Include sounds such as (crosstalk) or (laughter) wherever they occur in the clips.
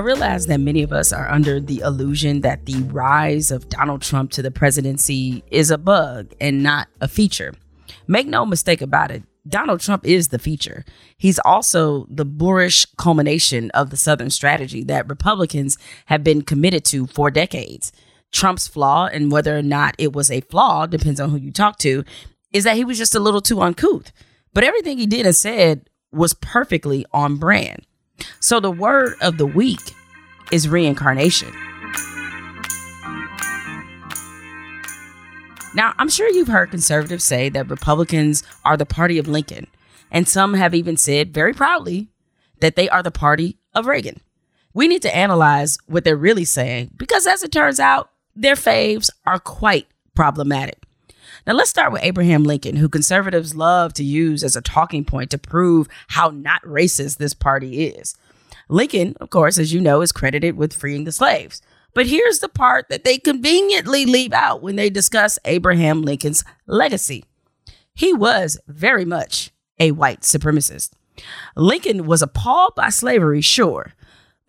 I realize that many of us are under the illusion that the rise of Donald Trump to the presidency is a bug and not a feature. Make no mistake about it, Donald Trump is the feature. He's also the boorish culmination of the Southern strategy that Republicans have been committed to for decades. Trump's flaw, and whether or not it was a flaw, depends on who you talk to, is that he was just a little too uncouth. But everything he did and said was perfectly on brand. So the word of the week is reincarnation. Now, I'm sure you've heard conservatives say that Republicans are the party of Lincoln, and some have even said very proudly that they are the party of Reagan. We need to analyze what they're really saying because, as it turns out, their faves are quite problematic. Now, let's start with Abraham Lincoln, who conservatives love to use as a talking point to prove how not racist this party is. Lincoln, of course, as you know, is credited with freeing the slaves. But here's the part that they conveniently leave out when they discuss Abraham Lincoln's legacy. He was very much a white supremacist. Lincoln was appalled by slavery, sure,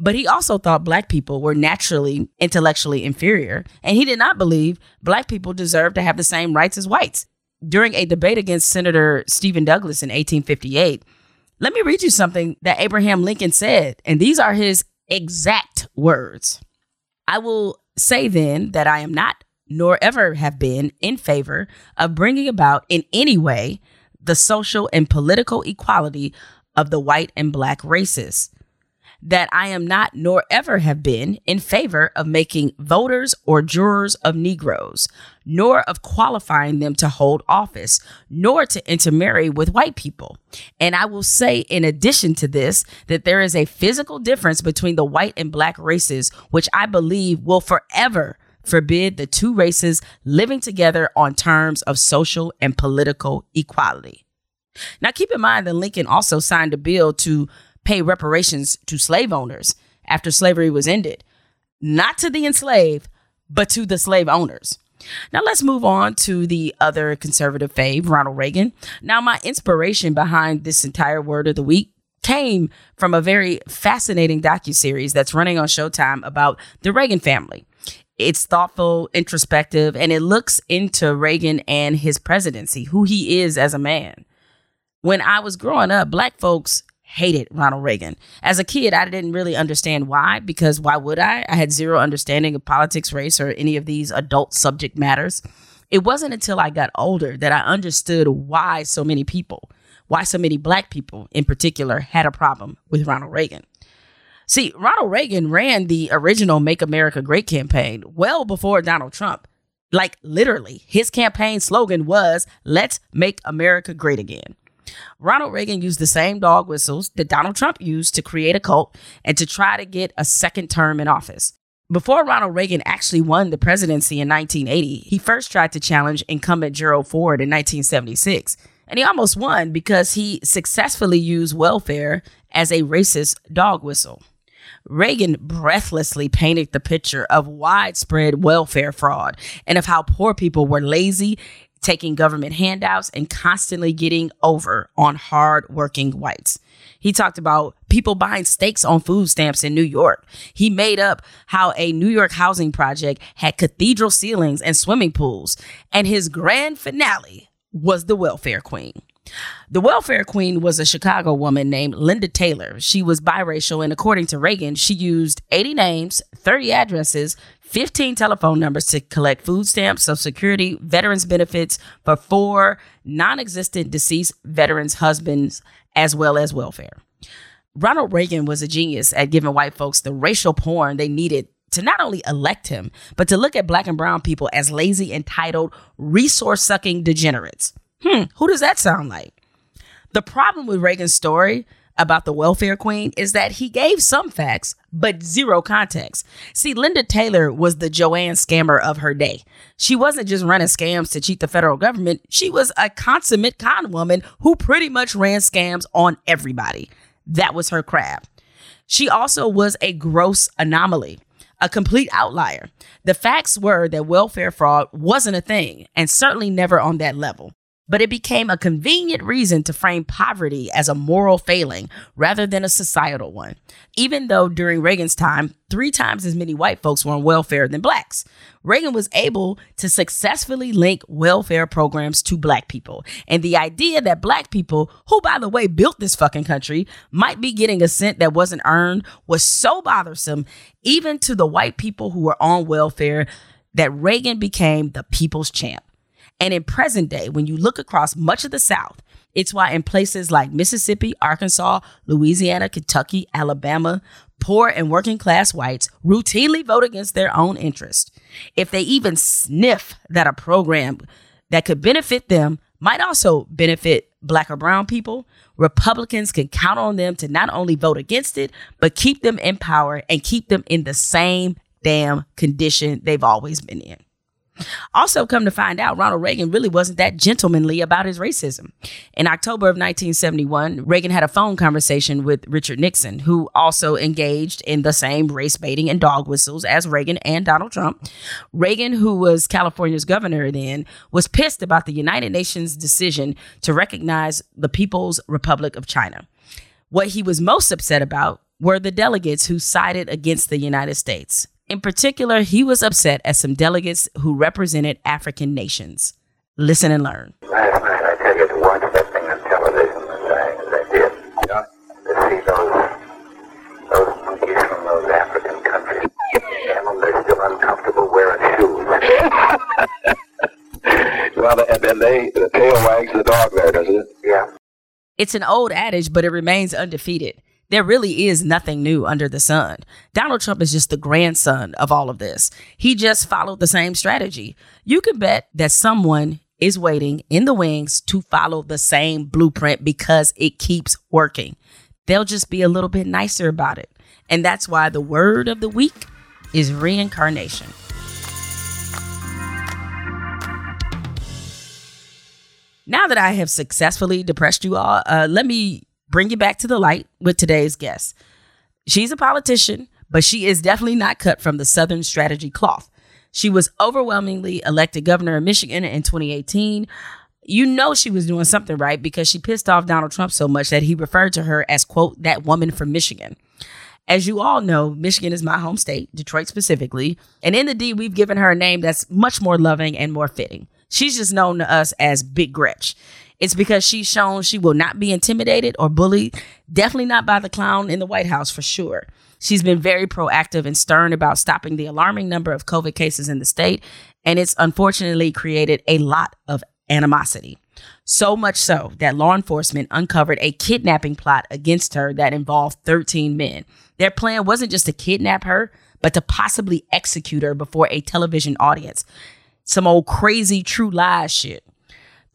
but he also thought black people were naturally intellectually inferior, and he did not believe black people deserved to have the same rights as whites. During a debate against Senator Stephen Douglas in 1858, let me read you something that Abraham Lincoln said, and these are his exact words. I will say then that I am not, nor ever have been, in favor of bringing about in any way the social and political equality of the white and black races that I am not nor ever have been in favor of making voters or jurors of Negroes, nor of qualifying them to hold office, nor to intermarry with white people. And I will say, in addition to this, that there is a physical difference between the white and black races, which I believe will forever forbid the two races living together on terms of social and political equality. Now, keep in mind that Lincoln also signed a bill to pay reparations to slave owners after slavery was ended, not to the enslaved, but to the slave owners. Now let's move on to the other conservative fave, Ronald Reagan. Now, my inspiration behind this entire word of the week came from a very fascinating docu-series that's running on Showtime about the Reagan family. It's thoughtful, introspective, and it looks into Reagan and his presidency, who he is as a man. When I was growing up, black folks hated Ronald Reagan. As a kid, I didn't really understand why, because why would I? I had zero understanding of politics, race, or any of these adult subject matters. It wasn't until I got older that I understood why so many people, why so many black people in particular, had a problem with Ronald Reagan. See, Ronald Reagan ran the original Make America Great campaign well before Donald Trump. Like literally, his campaign slogan was, Let's make America great again. Ronald Reagan used the same dog whistles that Donald Trump used to create a cult and to try to get a second term in office. Before Ronald Reagan actually won the presidency in 1980, he first tried to challenge incumbent Gerald Ford in 1976. And he almost won because he successfully used welfare as a racist dog whistle. Reagan breathlessly painted the picture of widespread welfare fraud and of how poor people were lazy taking government handouts and constantly getting over on hardworking whites. He talked about people buying steaks on food stamps in New York. He made up how a New York housing project had cathedral ceilings and swimming pools. And his grand finale was the welfare queen. The welfare queen was a Chicago woman named Linda Taylor. She was biracial, and according to Reagan, she used 80 names, 30 addresses, 15 telephone numbers to collect food stamps, Social Security, veterans benefits for four non existent deceased veterans' husbands, as well as welfare. Ronald Reagan was a genius at giving white folks the racial porn they needed to not only elect him, but to look at black and brown people as lazy, entitled, resource sucking degenerates. Hmm, who does that sound like? The problem with Reagan's story about the welfare queen is that he gave some facts, but zero context. See, Linda Taylor was the Joanne scammer of her day. She wasn't just running scams to cheat the federal government, she was a consummate con woman who pretty much ran scams on everybody. That was her craft. She also was a gross anomaly, a complete outlier. The facts were that welfare fraud wasn't a thing, and certainly never on that level. But it became a convenient reason to frame poverty as a moral failing rather than a societal one. Even though during Reagan's time, three times as many white folks were on welfare than blacks, Reagan was able to successfully link welfare programs to black people. And the idea that black people, who by the way built this fucking country, might be getting a cent that wasn't earned was so bothersome, even to the white people who were on welfare, that Reagan became the people's champ. And in present day, when you look across much of the South, it's why in places like Mississippi, Arkansas, Louisiana, Kentucky, Alabama, poor and working class whites routinely vote against their own interest. If they even sniff that a program that could benefit them might also benefit black or brown people, Republicans can count on them to not only vote against it, but keep them in power and keep them in the same damn condition they've always been in. Also, come to find out, Ronald Reagan really wasn't that gentlemanly about his racism. In October of 1971, Reagan had a phone conversation with Richard Nixon, who also engaged in the same race baiting and dog whistles as Reagan and Donald Trump. Reagan, who was California's governor then, was pissed about the United Nations decision to recognize the People's Republic of China. What he was most upset about were the delegates who sided against the United States. In particular, he was upset at some delegates who represented African nations. Listen and learn. I tell you, to watch that thing on television as I, as I did, yeah. to see those, those monkeys from those African countries, and they're still uncomfortable wearing shoes. (laughs) well, and, and they, the tail wags the dog there, doesn't it? Yeah. It's an old adage, but it remains undefeated. There really is nothing new under the sun. Donald Trump is just the grandson of all of this. He just followed the same strategy. You can bet that someone is waiting in the wings to follow the same blueprint because it keeps working. They'll just be a little bit nicer about it. And that's why the word of the week is reincarnation. Now that I have successfully depressed you all, uh, let me bring you back to the light with today's guest. She's a politician, but she is definitely not cut from the Southern strategy cloth. She was overwhelmingly elected governor of Michigan in 2018. You know she was doing something right because she pissed off Donald Trump so much that he referred to her as, quote, that woman from Michigan. As you all know, Michigan is my home state, Detroit specifically. And in the D, we've given her a name that's much more loving and more fitting. She's just known to us as Big Gretch. It's because she's shown she will not be intimidated or bullied, definitely not by the clown in the White House for sure. She's been very proactive and stern about stopping the alarming number of COVID cases in the state, and it's unfortunately created a lot of animosity. So much so that law enforcement uncovered a kidnapping plot against her that involved 13 men. Their plan wasn't just to kidnap her, but to possibly execute her before a television audience. Some old crazy true lies shit.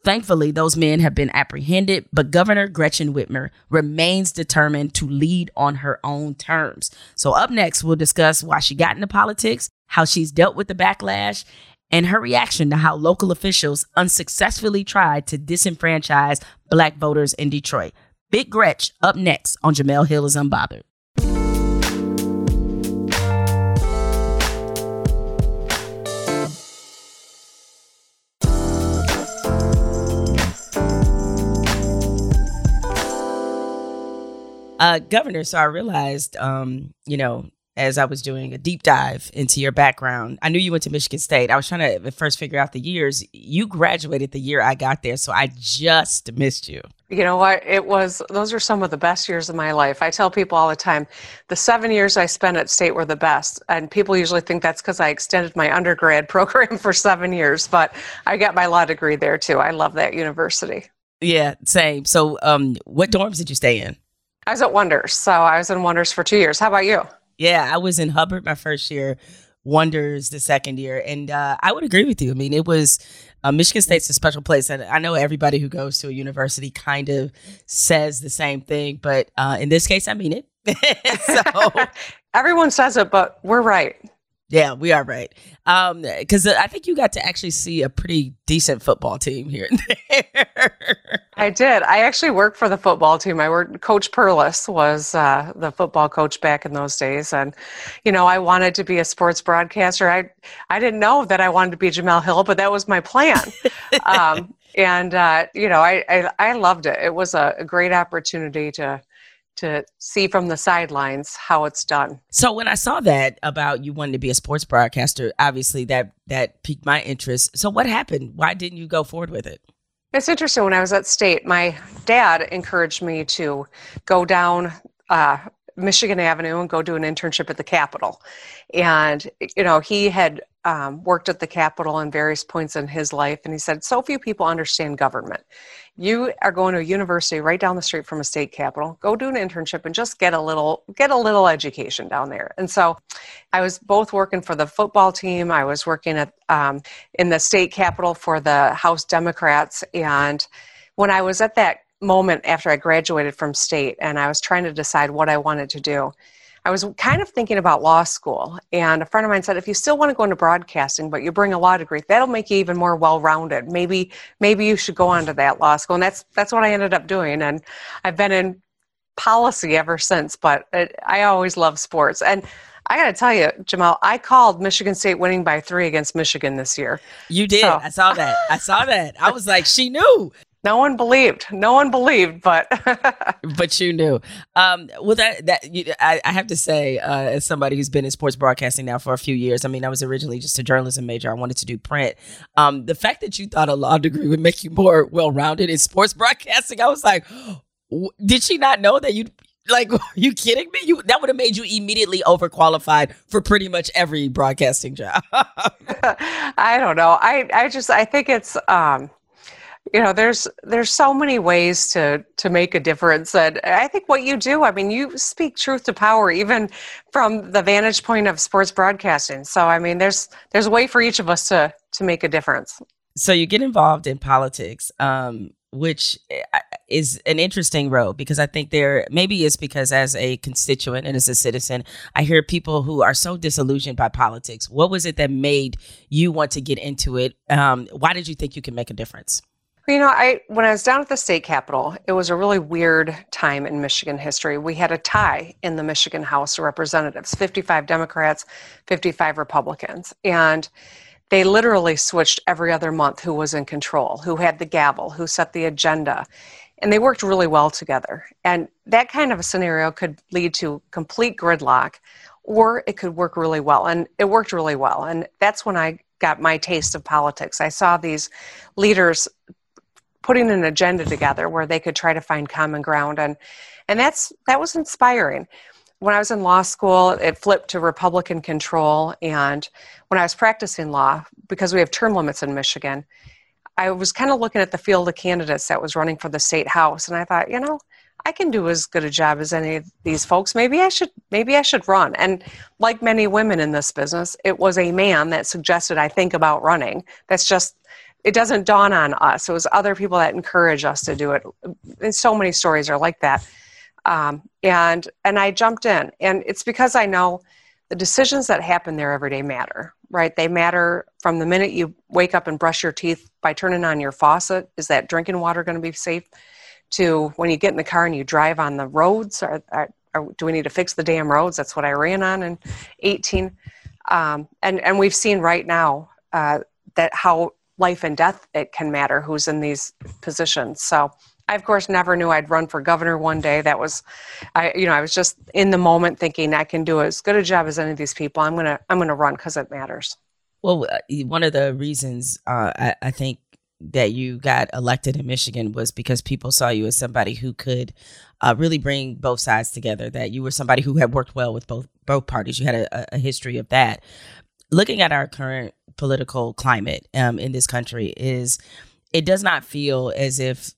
Thankfully, those men have been apprehended, but Governor Gretchen Whitmer remains determined to lead on her own terms. So, up next, we'll discuss why she got into politics, how she's dealt with the backlash, and her reaction to how local officials unsuccessfully tried to disenfranchise black voters in Detroit. Big Gretch up next on Jemele Hill is Unbothered. Uh, Governor, so I realized, um, you know, as I was doing a deep dive into your background, I knew you went to Michigan State. I was trying to first figure out the years. You graduated the year I got there, so I just missed you. You know what? It was, those are some of the best years of my life. I tell people all the time the seven years I spent at state were the best. And people usually think that's because I extended my undergrad (laughs) program for seven years, but I got my law degree there too. I love that university. Yeah, same. So, um, what dorms did you stay in? I was at Wonders. So I was in Wonders for two years. How about you? Yeah, I was in Hubbard my first year, Wonders the second year. And uh, I would agree with you. I mean, it was uh, Michigan State's a special place. And I know everybody who goes to a university kind of says the same thing. But uh, in this case, I mean it. (laughs) so (laughs) everyone says it, but we're right. Yeah, we are right. Um, because I think you got to actually see a pretty decent football team here and there. I did. I actually worked for the football team. I worked. Coach Perles was uh, the football coach back in those days, and you know, I wanted to be a sports broadcaster. I I didn't know that I wanted to be Jemele Hill, but that was my plan. (laughs) um, And uh, you know, I, I, I loved it. It was a, a great opportunity to to see from the sidelines how it's done. So when I saw that about you wanting to be a sports broadcaster, obviously that that piqued my interest. So what happened? Why didn't you go forward with it? It's interesting. When I was at state, my dad encouraged me to go down uh, Michigan Avenue and go do an internship at the Capitol. And, you know, he had um, worked at the Capitol in various points in his life. And he said, So few people understand government. You are going to a university right down the street from a state capitol. Go do an internship and just get a little get a little education down there. And so, I was both working for the football team. I was working at um, in the state capitol for the House Democrats. And when I was at that moment after I graduated from state and I was trying to decide what I wanted to do. I was kind of thinking about law school, and a friend of mine said, if you still want to go into broadcasting, but you bring a law degree, that'll make you even more well-rounded. Maybe, maybe you should go on to that law school, and that's that's what I ended up doing. And I've been in policy ever since. But it, I always love sports, and I got to tell you, Jemele, I called Michigan State winning by three against Michigan this year. You did. So. I saw that. I saw that. I was like, she knew no one believed. No one believed but (laughs) but you knew. Um well that that you, I, I have to say uh as somebody who's been in sports broadcasting now for a few years i mean i was originally just a journalism major. I wanted to do print. Um the fact that you thought a law degree would make you more well-rounded in sports broadcasting i was like did she not know that you like (laughs) are you kidding me? You that would have made you immediately overqualified for pretty much every broadcasting job. (laughs) I don't know. I i just i think it's um you know there's there's so many ways to to make a difference and i think what you do i mean you speak truth to power even from the vantage point of sports broadcasting so i mean there's there's a way for each of us to to make a difference so you get involved in politics um which eh, is an interesting road because I think there maybe it's because as a constituent and as a citizen, I hear people who are so disillusioned by politics. What was it that made you want to get into it? Um, why did you think you could make a difference? You know, I when I was down at the state capitol, it was a really weird time in Michigan history. We had a tie in the Michigan House of Representatives, 55 Democrats, 55 Republicans. And they literally switched every other month who was in control, who had the gavel, who set the agenda. And they worked really well together. And that kind of a scenario could lead to complete gridlock or it could work really well. And it worked really well. And that's when I got my taste of politics. I saw these leaders putting an agenda together where they could try to find common ground. And and that's that was inspiring. When i was in law school it flipped to republican control. And when i was practicing law because we have term limits in michigan i was kind of looking at the field of candidates that was running for the state house. And i thought you know i can do as good a job as any of these folks. Maybe i should maybe i should run. And like many women in this business it was a man that suggested i think about running. That's just it doesn't dawn on us. It was other people that encourage us to do it. And so many stories are like that. Um, and and I jumped in, and it's because I know the decisions that happen there every day matter, right? They matter from the minute you wake up and brush your teeth by turning on your faucet. Is that drinking water going to be safe? To when you get in the car and you drive on the roads, do we need to fix the damn roads? That's what I ran on in 18. Um, and and we've seen right now uh, that how life and death it can matter who's in these positions so i of course never knew i'd run for governor one day that was i you know i was just in the moment thinking i can do as good a job as any of these people i'm gonna i'm gonna run because it matters well uh, one of the reasons uh, I, I think that you got elected in Michigan was because people saw you as somebody who could uh, really bring both sides together. That you were somebody who had worked well with both both parties. You had a, a history of that. Looking at our current political climate um, in this country is it does not feel as if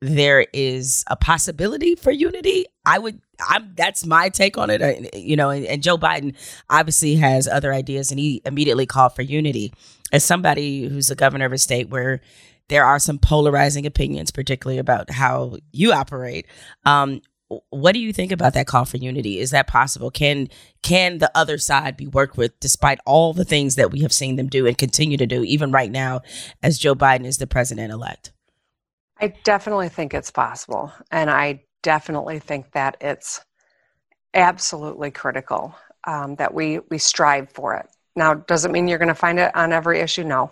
there is a possibility for unity. I would, I'm, that's my take on it. I, you know, and, and Joe Biden obviously has other ideas and he immediately called for unity. As somebody who's a governor of a state where there are some polarizing opinions, particularly about how you operate. Um, what do you think about that call for unity? Is that possible? Can can the other side be worked with despite all the things that we have seen them do and continue to do, even right now, as Joe Biden is the president elect? I definitely think it's possible. And I definitely think that it's absolutely critical um, that we, we strive for it. Now, doesn't mean you're going to find it on every issue? No.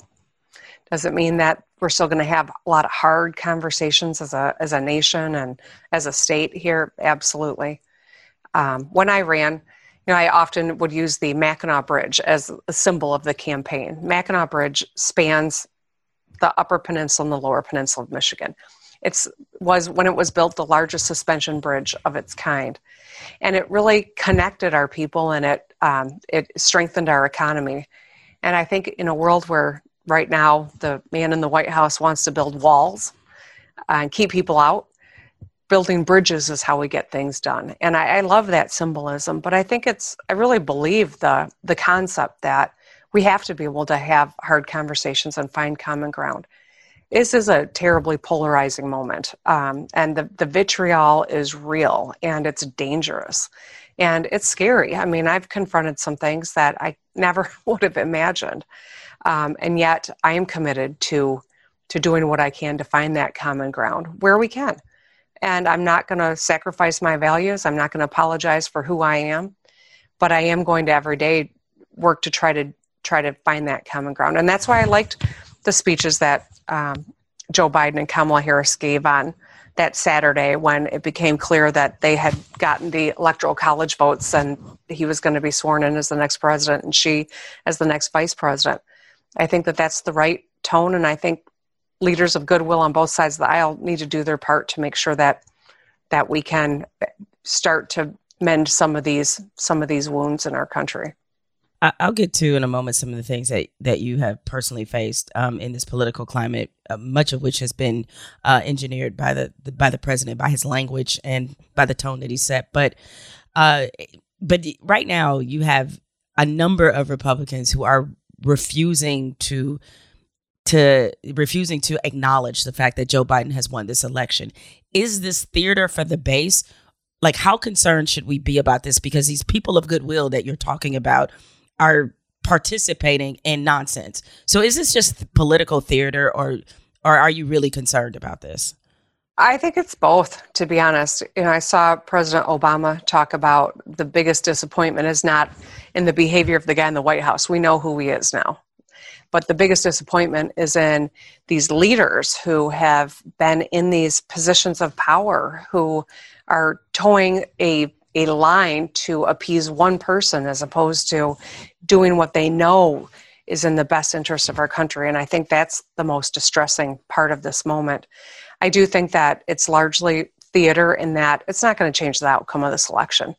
Does it mean that we're still going to have a lot of hard conversations as a as a nation and as a state here? Absolutely. Um, when I ran, you know, I often would use the Mackinac Bridge as a symbol of the campaign. Mackinac Bridge spans the Upper Peninsula and the Lower Peninsula of Michigan. It was when it was built the largest suspension bridge of its kind, and it really connected our people and it um, it strengthened our economy. And I think in a world where right now the man in the White House wants to build walls and keep people out, building bridges is how we get things done. And I, I love that symbolism, but I think it's I really believe the the concept that we have to be able to have hard conversations and find common ground. This is a terribly polarizing moment, um, and the, the vitriol is real and it's dangerous and it's scary. I mean, I've confronted some things that I never (laughs) would have imagined, um, and yet I am committed to to doing what I can to find that common ground where we can. And I'm not going to sacrifice my values. I'm not going to apologize for who I am, but I am going to every day work to try to try to find that common ground. And that's why I liked the speeches that um, Joe Biden and Kamala Harris gave on that Saturday when it became clear that they had gotten the electoral college votes and he was going to be sworn in as the next president and she as the next vice president. I think that that's the right tone, and I think leaders of goodwill on both sides of the aisle need to do their part to make sure that that we can start to mend some of these some of these wounds in our country. I'll get to in a moment some of the things that, that you have personally faced um, in this political climate, uh, much of which has been uh, engineered by the, the, by the president, by his language, and by the tone that he set. But uh, but right now, you have a number of Republicans who are refusing to to refusing to acknowledge the fact that Joe Biden has won this election. Is this theater for the base? Like, how concerned should we be about this? Because these people of goodwill that you're talking about are participating in nonsense. So is this just political theater or or are you really concerned about this? I think it's both, to be honest. You know, I saw President Obama talk about the biggest disappointment is not in the behavior of the guy in the White House. We know who he is now. But the biggest disappointment is in these leaders who have been in these positions of power, who are toeing a a line to appease one person as opposed to doing what they know is in the best interest of our country. And I think that's the most distressing part of this moment. I do think that it's largely theater in that it's not going to change the outcome of this election.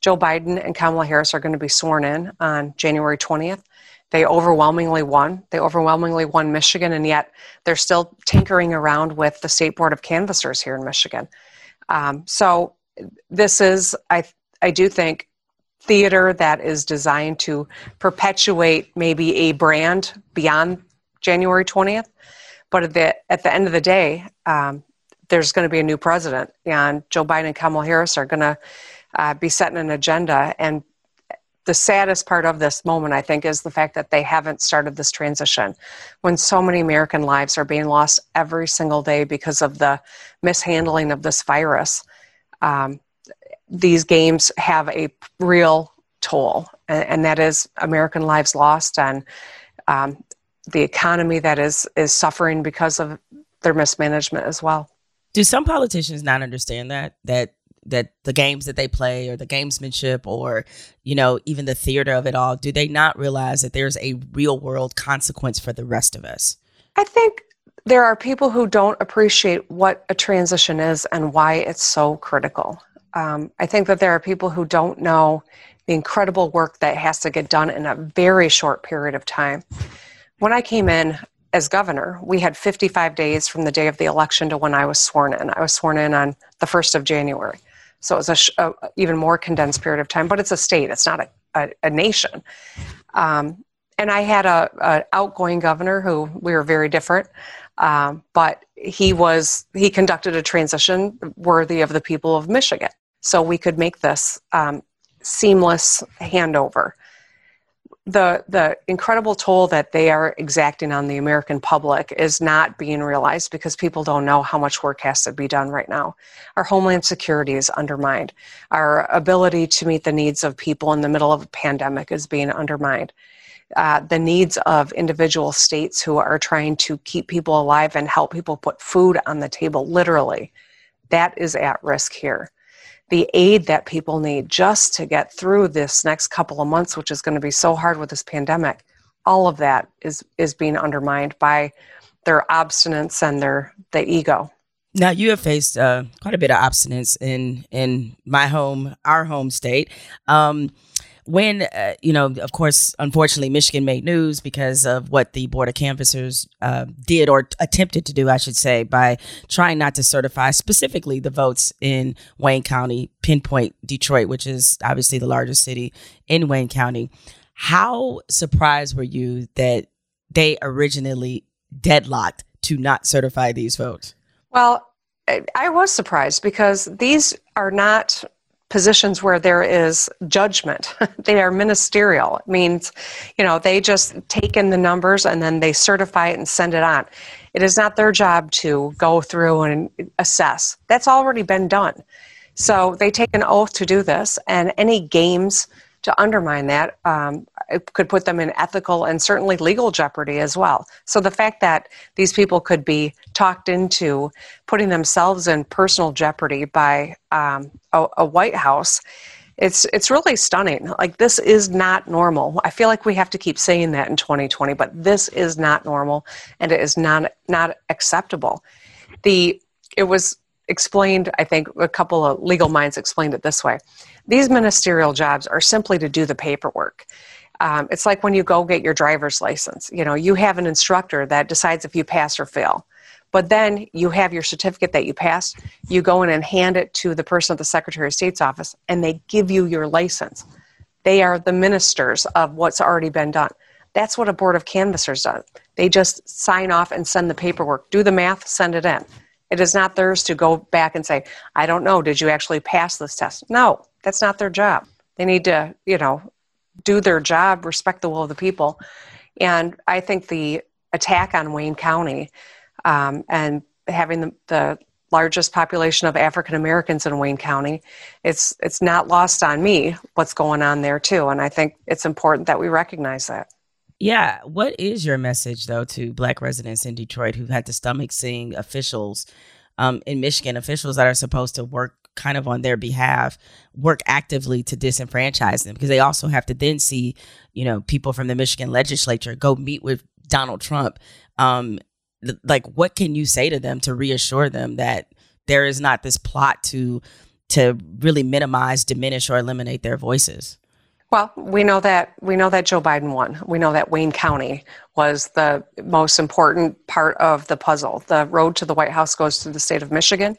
Joe Biden and Kamala Harris are going to be sworn in on January 20th. They overwhelmingly won. They overwhelmingly won Michigan, and yet they're still tinkering around with the State Board of Canvassers here in Michigan. Um, so this is, I, I do think, theater that is designed to perpetuate maybe a brand beyond January 20th. But at the, at the end of the day, um, there's going to be a new president, and Joe Biden and Kamala Harris are going to uh, be setting an agenda. And the saddest part of this moment, I think, is the fact that they haven't started this transition when so many American lives are being lost every single day because of the mishandling of this virus um, these games have a real toll, and, and, that is American lives lost and um, the economy that is is suffering because of their mismanagement as well. Do some politicians not understand that that that the games that they play or the gamesmanship or you know even the theater of it all do they not realize that there's a real world consequence for the rest of us i think there are people who don't appreciate what a transition is and why it's so critical. Um, I think that there are people who don't know the incredible work that has to get done in a very short period of time. When I came in as governor, we had 55 days from the day of the election to when I was sworn in. I was sworn in on the 1st of January. So it was a, sh- even more condensed period of time, but it's a state, it's not a, a, a nation. Um, and I had a, a, outgoing governor who we were very different. Um, but he was he conducted a transition worthy of the people of Michigan, so we could make this um, seamless handover. The the incredible toll that they are exacting on the American public is not being realized because people don't know how much work has to be done right now. Our homeland security is undermined. Our ability to meet the needs of people in the middle of a pandemic is being undermined. Uh, the needs of individual states who are trying to keep people alive and help people put food on the table, literally, that is at risk here the aid that people need just to get through this next couple of months, which is going to be so hard with this pandemic, all of that is is being undermined by their obstinance and their the ego. Now you have faced uh, quite a bit of obstinance in in my home, our home state. Um, when uh, you know of course unfortunately michigan made news because of what the board of canvassers uh, did or attempted to do i should say by trying not to certify specifically the votes in wayne county pinpoint detroit which is obviously the largest city in wayne county. How surprised were you that they originally deadlocked to not certify these votes? Well I was surprised because these are not positions where there is judgment. (laughs) they are ministerial. It means, you know, they just take in the numbers and then they certify it and send it on. It is not their job to go through and assess. That's already been done. So they take an oath to do this, and any games to undermine that um, it could put them in ethical and certainly legal jeopardy as well. So the fact that these people could be talked into putting themselves in personal jeopardy by um, a, a White House it's it's really stunning. Like this is not normal. I feel like we have to keep saying that in 2020 but this is not normal and it is not not acceptable. The it was explained i think a couple of legal minds explained it this way these ministerial jobs are simply to do the paperwork. Um, it's like when you go get your driver's license. You know, you have an instructor that decides if you pass or fail. But then you have your certificate that you passed. You go in and hand it to the person at the Secretary of State's office, and they give you your license. They are the ministers of what's already been done. That's what a board of canvassers does. They just sign off and send the paperwork, do the math, send it in. It is not theirs to go back and say, I don't know, did you actually pass this test? No, that's not their job. They need to, you know, do their job, respect the will of the people. And I think the attack on Wayne County um, and having the, the largest population of African Americans in Wayne County, it's it's not lost on me what's going on there too. And I think it's important that we recognize that. Yeah. What is your message though to black residents in Detroit who've had to stomach seeing officials um, in Michigan, officials that are supposed to work kind of on their behalf work actively to disenfranchise them because they also have to then see you know people from the michigan legislature go meet with donald trump um th- like what can you say to them to reassure them that there is not this plot to to really minimize diminish or eliminate their voices well, we know that we know that Joe Biden won. We know that Wayne County was the most important part of the puzzle. The road to the White House goes through the state of Michigan,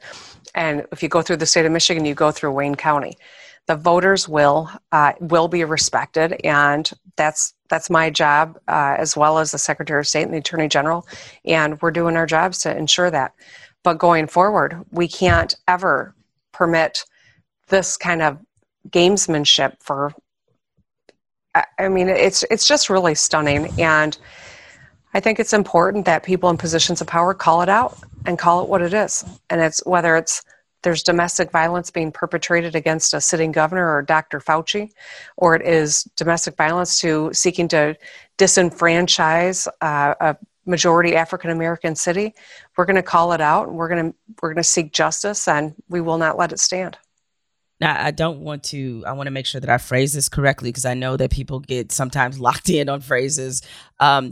and if you go through the state of Michigan, you go through Wayne County. The voters will uh, will be respected, and that's that's my job uh, as well as the Secretary of State and the Attorney General, and we're doing our jobs to ensure that. But going forward, we can't ever permit this kind of gamesmanship for I mean, it's it's just really stunning, and I think it's important that people in positions of power call it out and call it what it is. And it's whether it's there's domestic violence being perpetrated against a sitting governor or Dr. Fauci, or it is domestic violence to seeking to disenfranchise uh, a majority African American city. We're going to call it out, and we're going to we're going to seek justice, and we will not let it stand. Now, I don't want to, I want to make sure that I phrase this correctly because I know that people get sometimes (laughs) locked in on phrases. Um,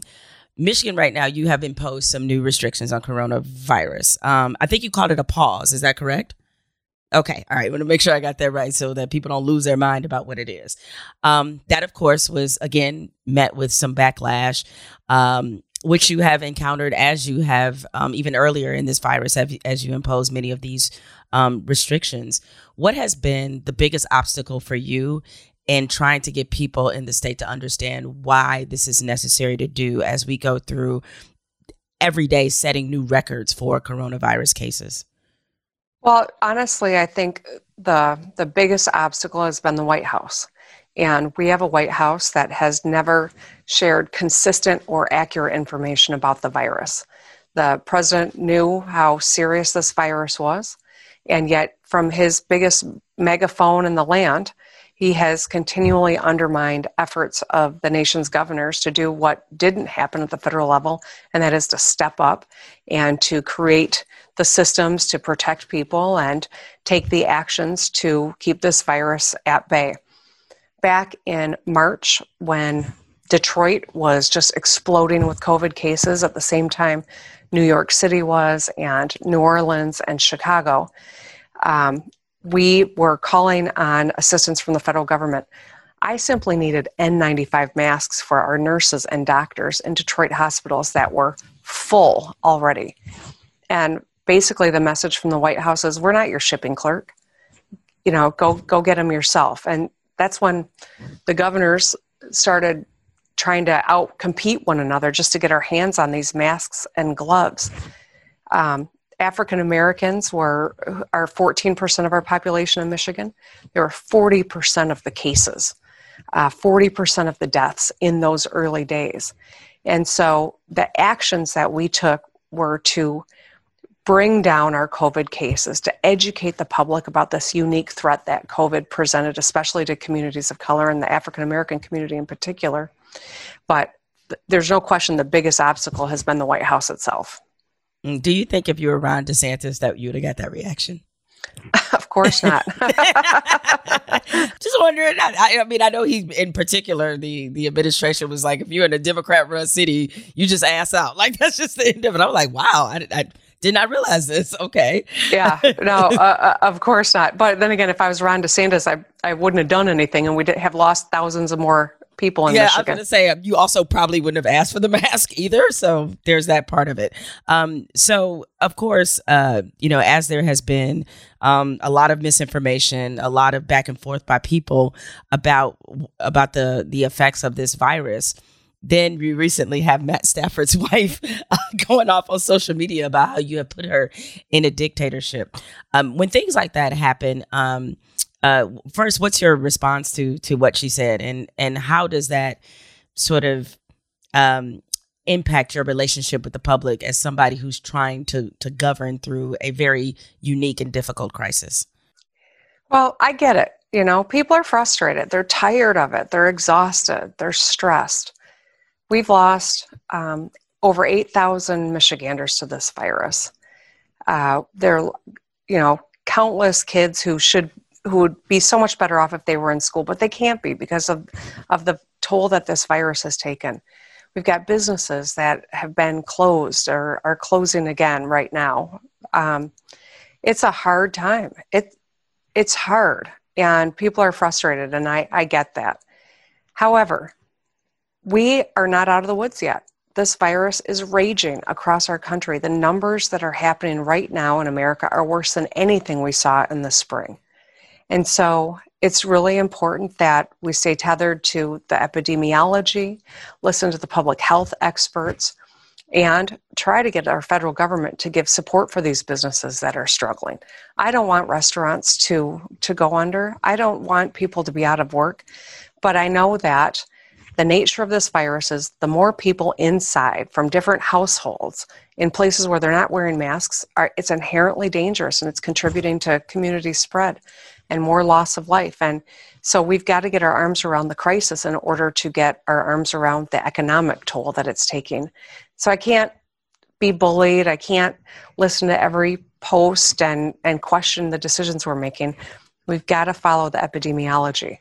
Michigan, right now, you have imposed some new restrictions on coronavirus. Um, I think you called it a pause. Is that correct? Okay. All right. I want to make sure I got that right so that people don't lose their mind about what it is. Um, that, of course, was again met with some backlash. Um, which you have encountered as you have um, even earlier in this virus, as you impose many of these um, restrictions. What has been the biggest obstacle for you in trying to get people in the state to understand why this is necessary to do as we go through every day setting new records for coronavirus cases? Well, honestly, I think the the biggest obstacle has been the White House. And we have a White House that has never shared consistent or accurate information about the virus. The president knew how serious this virus was, and yet, from his biggest megaphone in the land, he has continually undermined efforts of the nation's governors to do what didn't happen at the federal level, and that is to step up and to create the systems to protect people and take the actions to keep this virus at bay. Back in March, when Detroit was just exploding with COVID cases at the same time New York City was, and New Orleans and Chicago, um, we were calling on assistance from the federal government. I simply needed N95 masks for our nurses and doctors in Detroit hospitals that were full already. And basically, the message from the White House is we're not your shipping clerk. You know, go, go get them yourself. And that's when the governors started trying to out compete one another just to get our hands on these masks and gloves. Um, African Americans were are 14% of our population in Michigan. There were 40% of the cases, uh, 40% of the deaths in those early days. And so the actions that we took were to bring down our COVID cases, to educate the public about this unique threat that COVID presented, especially to communities of color and the African American community in particular. But there's no question the biggest obstacle has been the White House itself. Mm, do you think if you were Ron DeSantis that you would have got that reaction? (laughs) of course not. (laughs) Just wondering. I, I, mean, I know he, in particular, the the administration was like, if you're in a Democrat-run city, you just ass out. (laughs) Like that's just the end of it. I'm like, wow, I, I did not realize this. Okay. yeah. No, uh, uh, of course not. But then again, if I was Ron DeSantis, I I wouldn't have done anything, and we'd have lost thousands of more people in yeah, Michigan. I was going to say um, you also probably wouldn't have asked for the (laughs) mask either. So there's that part of it. Um, so of course, uh, you know, as there has been um, a lot of misinformation, a lot of back and forth by people about about the the effects of this virus. Then we recently have Matt Stafford's (laughs) wife uh, going off on social media about how you have put her in a dictatorship. Um, when things like that happen, um, uh, first, what's your response to to what she said, and and how does that sort of um, impact your relationship with the public as somebody who's trying to to govern through a very unique and difficult crisis? Well, I get it. You know, people are frustrated. They're tired of it. They're exhausted. They're stressed. We've lost um, over 8,000 Michiganders to this virus. Uh, there, you know, countless kids who should who would be so much better off if they were in school, but they can't be because of, of the toll that this virus has taken. We've got businesses that have been closed or are closing again right now. Um, it's a hard time. It, it's hard, and people are frustrated, and I, I get that. However, we are not out of the woods yet. This virus is raging across our country. The numbers that are happening right now in America are worse than anything we saw in the spring. And so it's really important that we stay tethered to the epidemiology, listen to the public health experts, and try to get our federal government to give support for these businesses that are struggling. I don't want restaurants to, to go under, I don't want people to be out of work, but I know that the nature of this virus is the more people inside from different households in places where they're not wearing masks are it's inherently dangerous and it's contributing to community spread and more loss of life. And so we've got to get our arms around the crisis in order to get our arms around the economic toll that it's taking. So I can't be bullied. I can't listen to every post and, and question the decisions we're making. We've got to follow the epidemiology.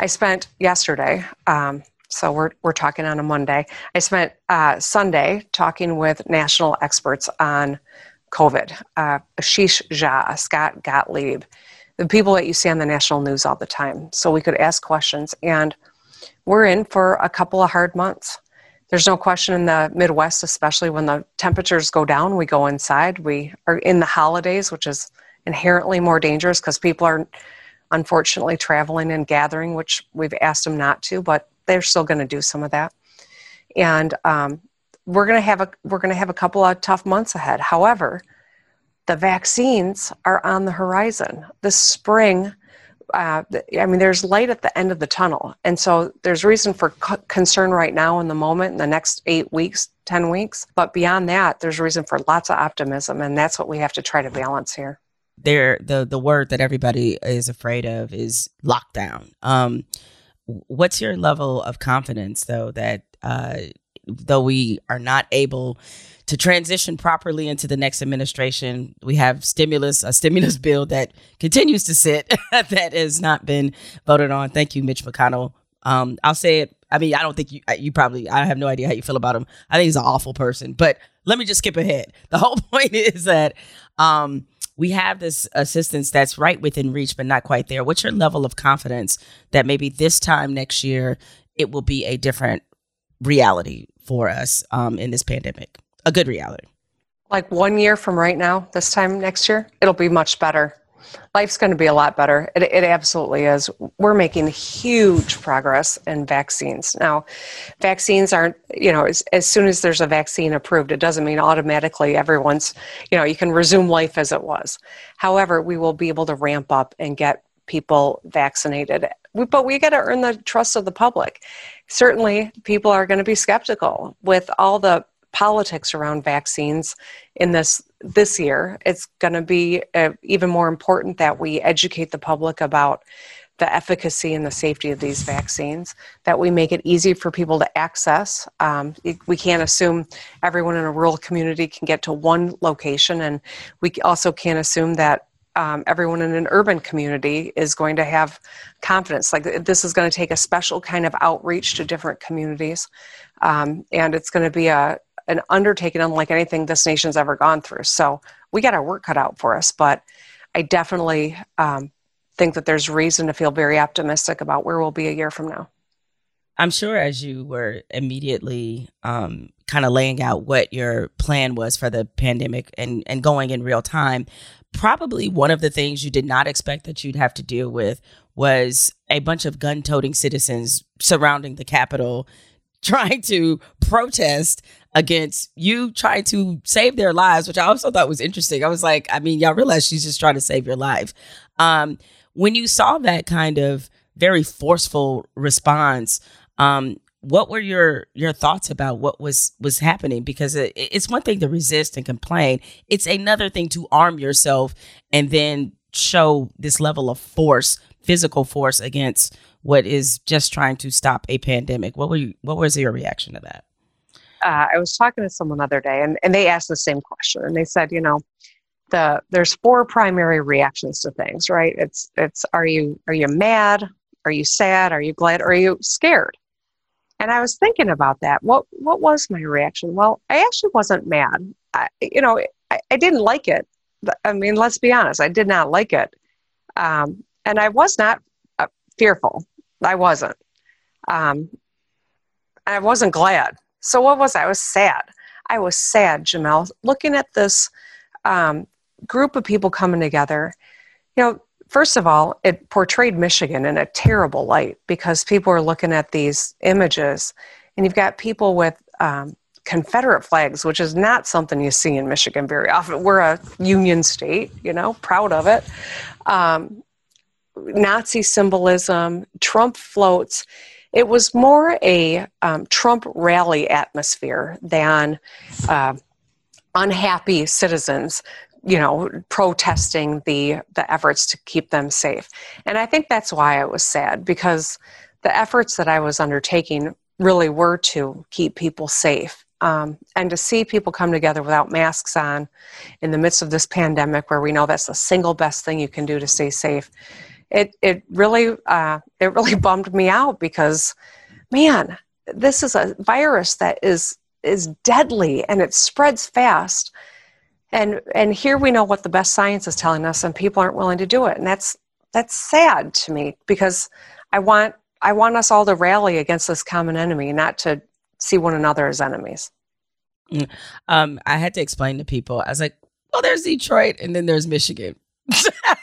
I spent yesterday, um, so we're, we're talking on a Monday, I spent uh, Sunday talking with national experts on COVID. Uh, Ashish Jha, Scott Gottlieb, the people that you see on the national news all the time. So we could ask questions. And we're in for a couple of hard months. There's no question in the Midwest, especially when the temperatures go down, we go inside. We are in the holidays, which is inherently more dangerous because people are unfortunately traveling and gathering, which we've asked them not to, but they're still going to do some of that. And um, we're going to have a we're going to have a couple of tough months ahead. However, the vaccines are on the horizon. This spring, uh, I mean, there's light at the end of the tunnel. And so there's reason for c- concern right now in the moment, in the next eight weeks, 10 weeks. But beyond that, there's reason for lots of optimism. And that's what we have to try to balance here. There, the, the word that everybody is afraid of is lockdown. Um, what's your level of confidence, though, that uh, though we are not able to transition properly into the next administration. We have stimulus, a stimulus (laughs) bill that continues to sit (laughs) that has not been voted on. Thank you, Mitch McConnell. Um, I'll say it. I mean, I don't think you, you probably, I have no idea how you feel about him. I think he's an awful person, but let me just skip ahead. (laughs) The whole point is that, um, we have this assistance that's right within reach, but not quite there. What's your level of confidence that maybe this time next year it will be a different reality for us um, in this pandemic? A good reality. Like one year from right now, this time next year, it'll be much better. Life's going to be a lot better. It, it absolutely is. We're making huge progress in vaccines. Now, vaccines aren't, you know, as, as soon as there's a vaccine approved, it doesn't mean automatically everyone's, you know, you can resume life as it was. However, we will be able to ramp up and get people vaccinated. But we got to earn the trust of the public. Certainly, people are going to be skeptical with all the politics around vaccines in this this year. It's going to be uh, even more important that we educate the public about the efficacy and the safety of these vaccines, that we make it easy for people to access. Um, we can't assume everyone in a rural community can get to one location, and we also can't assume that um, everyone in an urban community is going to have confidence. Like this is going to take a special kind of outreach to different communities, um, and it's going to be a an undertaking unlike anything this nation's ever gone through. So we got our work cut out for us, but I definitely um, think that there's reason to feel very optimistic about where we'll be a year from now. I'm sure as you were immediately um, kind of laying out what your plan was for the pandemic and, and going in real time, probably one of the things you did not expect that you'd have to deal with was a bunch of gun toting citizens surrounding the Capitol trying to protest against you trying to save their lives, which I also thought was interesting. I was like, I mean, y'all realize she's just trying to save your life. Um, when you saw that kind of very forceful response, um, what were your your thoughts about what was was happening? Because it, it's one thing to resist and complain; it's another thing to arm yourself and then show this level of force, physical force against what is just trying to stop a pandemic. What were you, what was your reaction to that? Uh, I was talking to someone the other day, and, and they asked the same question, and they said, you know, the there's four primary reactions to things, right? It's it's are you are you mad? Are you sad? Are you glad? Are you scared? And I was thinking about that. What what was my reaction? Well, I actually wasn't mad. I, you know, I, I didn't like it. I mean, let's be honest. I did not like it, um, and I was not uh, fearful. I wasn't. Um, I wasn't glad. So what was I? I was sad. I was sad, Jemele, looking at this um, group of people coming together. You know, first of all, it portrayed Michigan in a terrible light because people are looking at these images, and you've got people with um, Confederate flags, which is not something you see in Michigan very often. We're a Union state, you know, proud of it. Um, Nazi symbolism, Trump floats. It was more a um, Trump rally atmosphere than uh, unhappy citizens, you know, protesting the the efforts to keep them safe. And I think that's why I was sad because the efforts that I was undertaking really were to keep people safe. Um, and to see people come together without masks on in the midst of this pandemic, where we know that's the single best thing you can do to stay safe, it it really uh, it really (laughs) bummed me out because man this is a virus that is is deadly and it spreads fast. And and here we know what the best science is telling us and people aren't willing to do it. And that's that's sad to me because i want i want us all to rally against this common enemy not to see one another as enemies. Mm. um, i had to explain to people. I was like well there's detroit and then there's michigan (laughs) (laughs)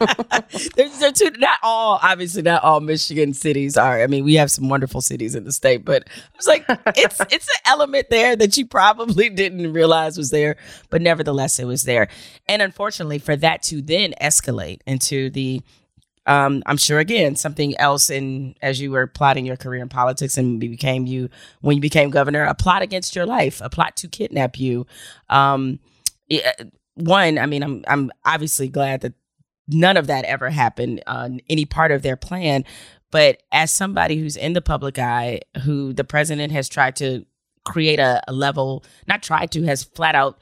(laughs) there's, there's two, not all, obviously, not all Michigan cities are. I mean, we have some wonderful cities in the state, but I was like, it's (laughs) it's an element there that you probably didn't realize was there, but nevertheless, it was there. And unfortunately, for that to then escalate into the um, I'm sure again something else in as you were plotting your career in politics and became you when you became governor, a plot against your life, a plot to kidnap you. Um, one, I mean, I'm I'm obviously glad that none of that ever happened on any part of their plan. But as somebody who's in the public eye, who the president has tried to create a, a level, not tried to, has flat out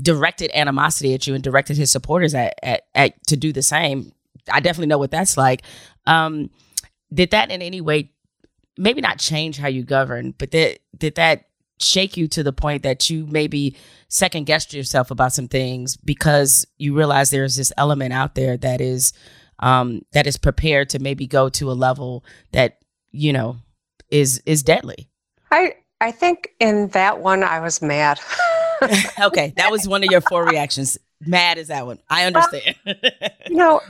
directed animosity at you and directed his supporters at, at, at to do the same. I definitely know what that's like. Um, did that in any way, maybe not change how you govern, but did did that shake you to the point that you maybe second guessed yourself about some things because you realize there's this element out there that is um, that is prepared to maybe go to a level that you know is is deadly. I I think in that one I was mad. (laughs) okay, that was one of your four reactions. Mad is that one. I understand. (laughs) you know,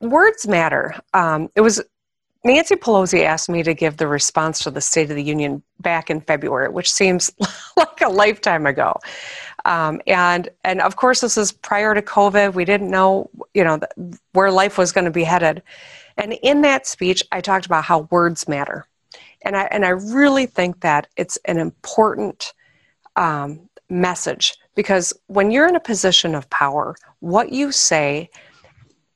words matter. Um, it was Nancy Pelosi asked me to give the response to the State of the Union back in February, which seems (laughs) like a lifetime ago. Um, and and of course, this is prior to COVID. We didn't know, you know, where life was going to be headed. And in that speech, I talked about how words matter, and I and I really think that it's an important um, message because when you're in a position of power, what you say,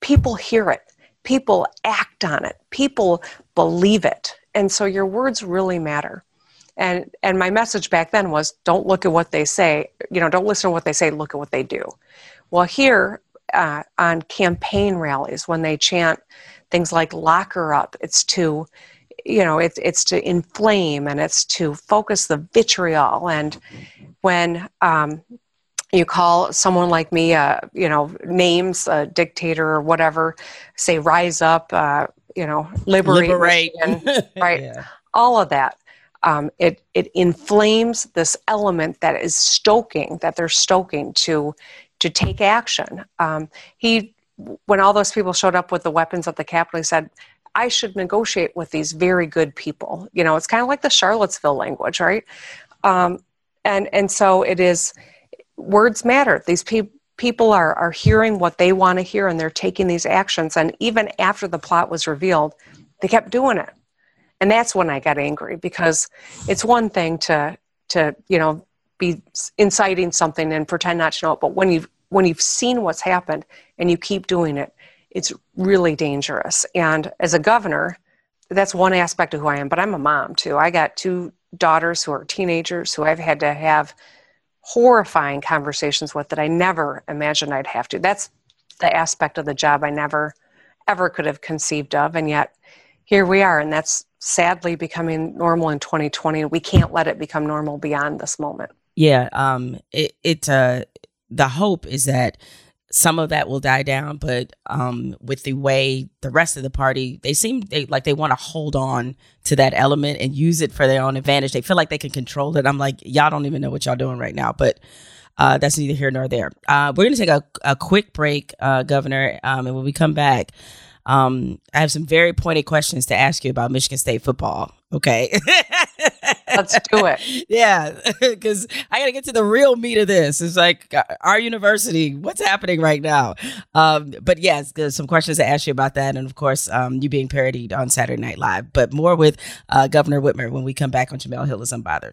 people hear it people act on it. People believe it. And so your words really matter. And and my message back then was don't look at what they say you know don't listen to what they say look at what they do. Well here uh, on campaign rallies when they chant things like lock her up it's to you know it's it's to inflame and it's to focus the vitriol. And when um, you call someone like me, uh, you know, names, a dictator or whatever, say rise up, uh, you know, liberate, liberate. (laughs) right? yeah. All of that. Um, it it inflames this element that is stoking, that they're stoking to to take action. Um, he, when all those people showed up with the weapons at the Capitol, he said, "I should negotiate with these very good people." You know, it's kind of like the Charlottesville language, right? Um, and and so it is words matter. These pe- people are, are hearing what they want to hear and they're taking these actions. And even after the plot was revealed, they kept doing it. And that's when I got angry because it's one thing to, to you know, be inciting something and pretend not to know it. But when you've, when you've seen what's happened and you keep doing it, it's really dangerous. And as a governor, that's one aspect of who I am, but I'm a mom too. I got two daughters who are teenagers who I've had to have horrifying conversations with that I never imagined I'd have to. That's the aspect of the job I never ever could have conceived of. And yet here we are. And that's sadly becoming normal in 2020. We can't let it become normal beyond this moment. Yeah. Um, it, it, uh, the hope is that some of that will die down, but um, with the way the rest of the party, they seem they like they want to hold on to that element and use it for their own advantage. They feel like they can control it. I'm like, y'all don't even know what y'all doing right now, but uh, that's neither here nor there. Uh, we're gonna take a, a quick break, uh, Governor, um, and when we come back, um, I have some very pointed questions to ask you about Michigan State football. Okay. (laughs) Let's do it. (laughs) yeah, (laughs) because I got to get to the real meat of this. It's like uh, our university, what's happening right now? Um, but yes, some questions to ask you about that. And of course, um, you being parodied on Saturday Night Live. But more with uh, Governor Whitmer when we come back on Jemele Hill is Unbothered.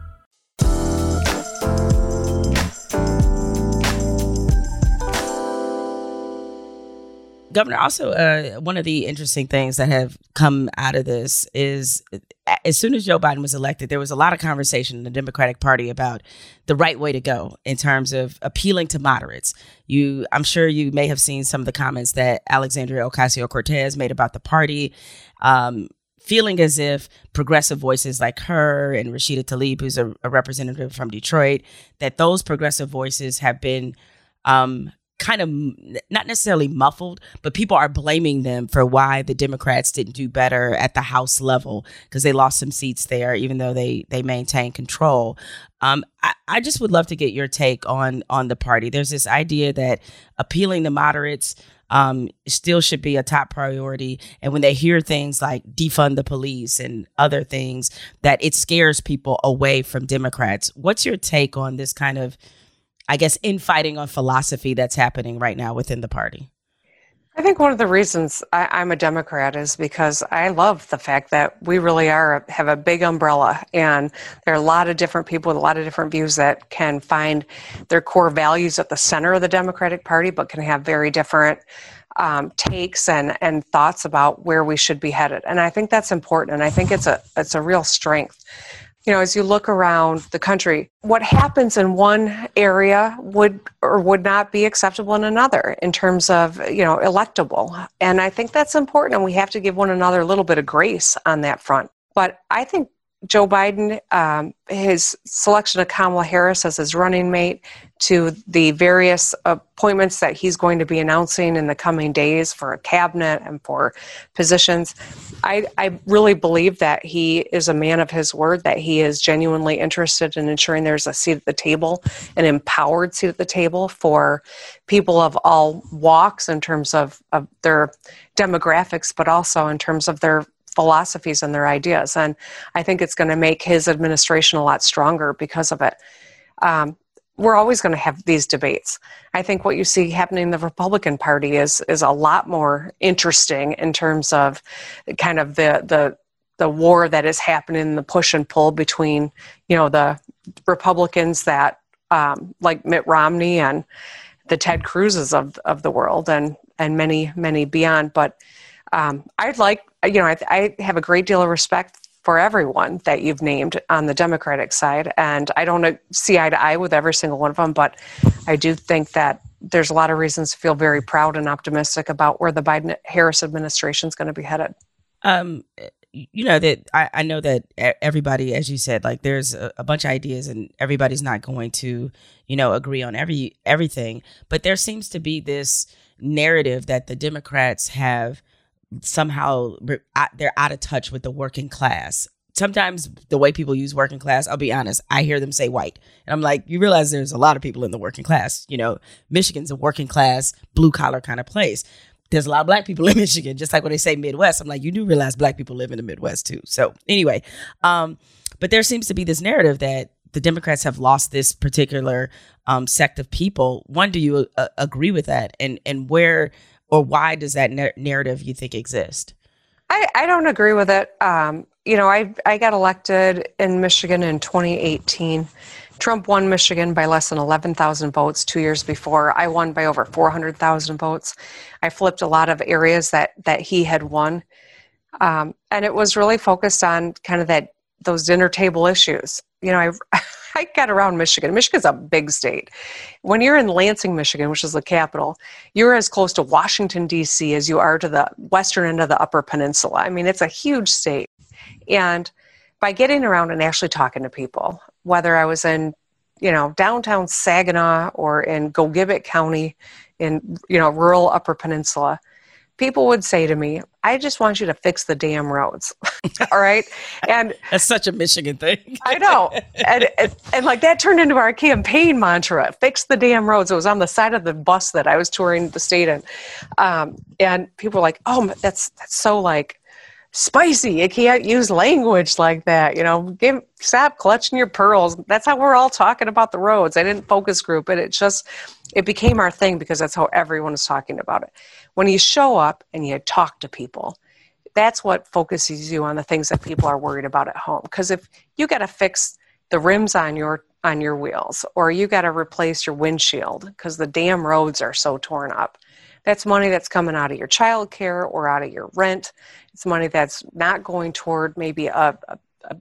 Governor, also uh, one of the interesting things that have come out of this is as soon as Joe Biden was elected, there was a lot of conversation in the Democratic Party about the right way to go in terms of appealing to moderates. You, I'm sure you may have seen some of the comments that Alexandria Ocasio Cortez made about the party. Um, feeling as if progressive voices like her and Rashida Tlaib, who's a, a representative from Detroit, that those progressive voices have been um, kind of not necessarily muffled, but people are blaming them for why the Democrats didn't do better at the House level because they lost some seats there, even though they they maintain control. Um, I, I just would love to get your take on on the party. There's this idea that appealing to moderates um, still should be a top priority. And when they hear things like defund the police and other things, that it scares people away from Democrats. What's your take on this kind of I guess, infighting on philosophy that's happening right now within the party? I think one of the reasons I, am a Democrat is because I love the fact that we really are have a big umbrella, and there are a lot of different people with a lot of different views that can find their core values at the center of the Democratic Party, but can have very different um, takes and and thoughts about where we should be headed. And I think that's important, and I think it's a it's a real strength you know, as you look around the country, what happens in one area would or would not be acceptable in another in terms of, you know, electable. And I think that's important, and we have to give one another a little bit of grace on that front. But I think Joe Biden, um, his selection of Kamala Harris as his running mate, to the various appointments that he's going to be announcing in the coming days for a cabinet and for positions. I, I really believe that he is a man of his word, that he is genuinely interested in ensuring there's a seat at the table, an empowered seat at the table for people of all walks in terms of, of their demographics, but also in terms of their philosophies and their ideas. And I think it's going to make his administration a lot stronger because of it. Um, we're always going to have these debates. I think what you see happening in the Republican Party is is a lot more interesting in terms of kind of the the the war that is happening, the push and pull between you know the Republicans that um, like Mitt Romney and the Ted Cruzes of of the world, and and many many beyond. But um, I'd like you know I, I have a great deal of respect for everyone that you've named on the Democratic side. And I don't see eye to eye with every single one of them, but I do think that there's a lot of reasons to feel very proud and optimistic about where the Biden Harris administration is going to be headed. Um, you know that I, I, know that everybody, as you said, like there's a, a, bunch of ideas, and everybody's not going to, you know, agree on every everything. But there seems to be this narrative that the Democrats have somehow they're out of touch with the working class. Sometimes the way people use working class, I'll be honest, I hear them say white. And I'm like, you realize there's a lot of people in the working class. You know, Michigan's a working class, blue collar kind of place. There's a lot of black people (laughs) in Michigan, just like when they say Midwest. I'm like, you do realize black people live in the Midwest too. So anyway, um, but there seems to be this narrative that the Democrats have lost this particular um, sect of people. One, do you uh, agree with that? And and where or why does that narrative you think exist? I, I don't agree with it. Um, you know, I I got elected in Michigan in 2018. Trump won Michigan by less than 11,000 votes two years before. I won by over 400,000 votes. I flipped a lot of areas that that he had won, um, and it was really focused on kind of that those dinner table issues. You know, I I got around Michigan. Michigan's a big state. When you're in Lansing, Michigan, which is the capital, you're as close to Washington, D.C. as you are to the western end of the Upper Peninsula. I mean, it's a huge state. And by getting around and actually talking to people, whether I was in, you know, downtown Saginaw or in Gogebic County in, you know, rural Upper Peninsula, people would say to me, I just want you to fix the damn roads. (laughs) All right. And that's such a Michigan thing. I know. And, and, and, like that turned into our campaign mantra fix the damn roads. It was on the side of the bus that I was touring the state in. Um, and people were like, oh, that's, that's so like spicy. You can't use language like that. You know, give, stop clutching your pearls. That's how we're all talking about the roads. I didn't focus group but It just, it became our thing because that's how everyone is talking about it. When you show up and you talk to people, that's what focuses you on the things that people are worried about at home. Because if you got to fix the rims on your on your wheels, or you got to replace your windshield because the damn roads are so torn up, that's money that's coming out of your child care or out of your rent. It's money that's not going toward maybe a, a, a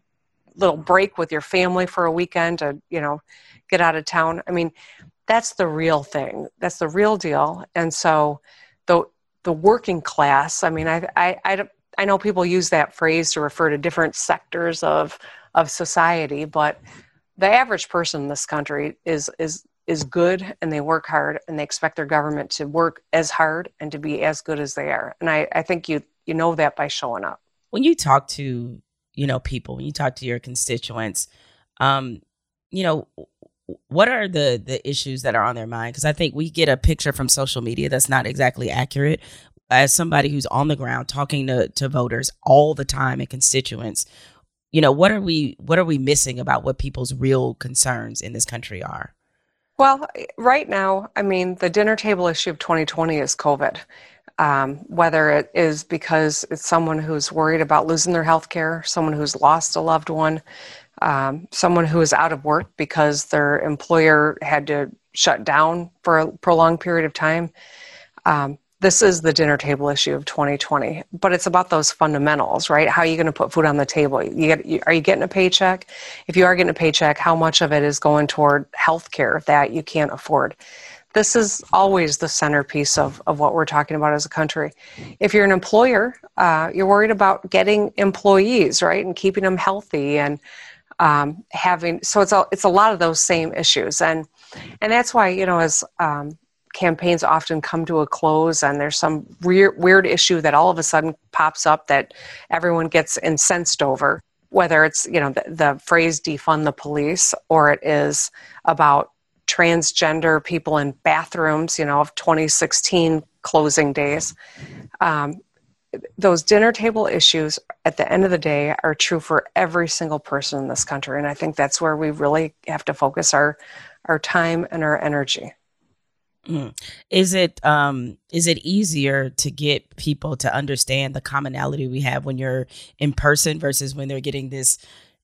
little break with your family for a weekend to you know get out of town. I mean, that's the real thing. That's the real deal. And so the working class. I mean, I I I, I know people use that phrase to refer to different sectors of of society, but the average person in this country is is is good and they work hard and they expect their government to work as hard and to be as good as they are. And I, I think you you know that by showing up. When you talk to, you know, people, when you talk to your constituents, um, you know, what are the the issues that are on their mind? Because I think we get a picture from social media that's not exactly accurate. As somebody who's on the ground talking to, to voters all the time and constituents, you know, what are we what are we missing about what people's real concerns in this country are? Well, right now, I mean, the dinner table issue of 2020 is COVID. Um, whether it is because it's someone who's worried about losing their health care, someone who's lost a loved one, um, someone who is out of work because their employer had to shut down for a prolonged period of time. Um, this is the dinner table issue of 2020 but it's about those fundamentals right? How are you going to put food on the table? You get, you, are you getting a paycheck? If you are getting a paycheck how much of it is going toward health care that you can't afford? This is always the centerpiece of, of what we're talking about as a country. If you're an employer uh, you're worried about getting employees right and keeping them healthy and um, having so it's a, it's a lot of those same issues. And and that's why you know as um, campaigns often come to a close and there's some weird, weird issue that all of a sudden pops up that everyone gets incensed over whether it's you know the, the phrase defund the police or it is about transgender people in bathrooms you know of 2016 closing days. Um, those dinner table issues at the end of the day are true for every single person in this country. And i think that's where we really have to focus our our time and our energy. Mm. Is it um is it easier to get people to understand the commonality we have when you're in person versus when they're getting this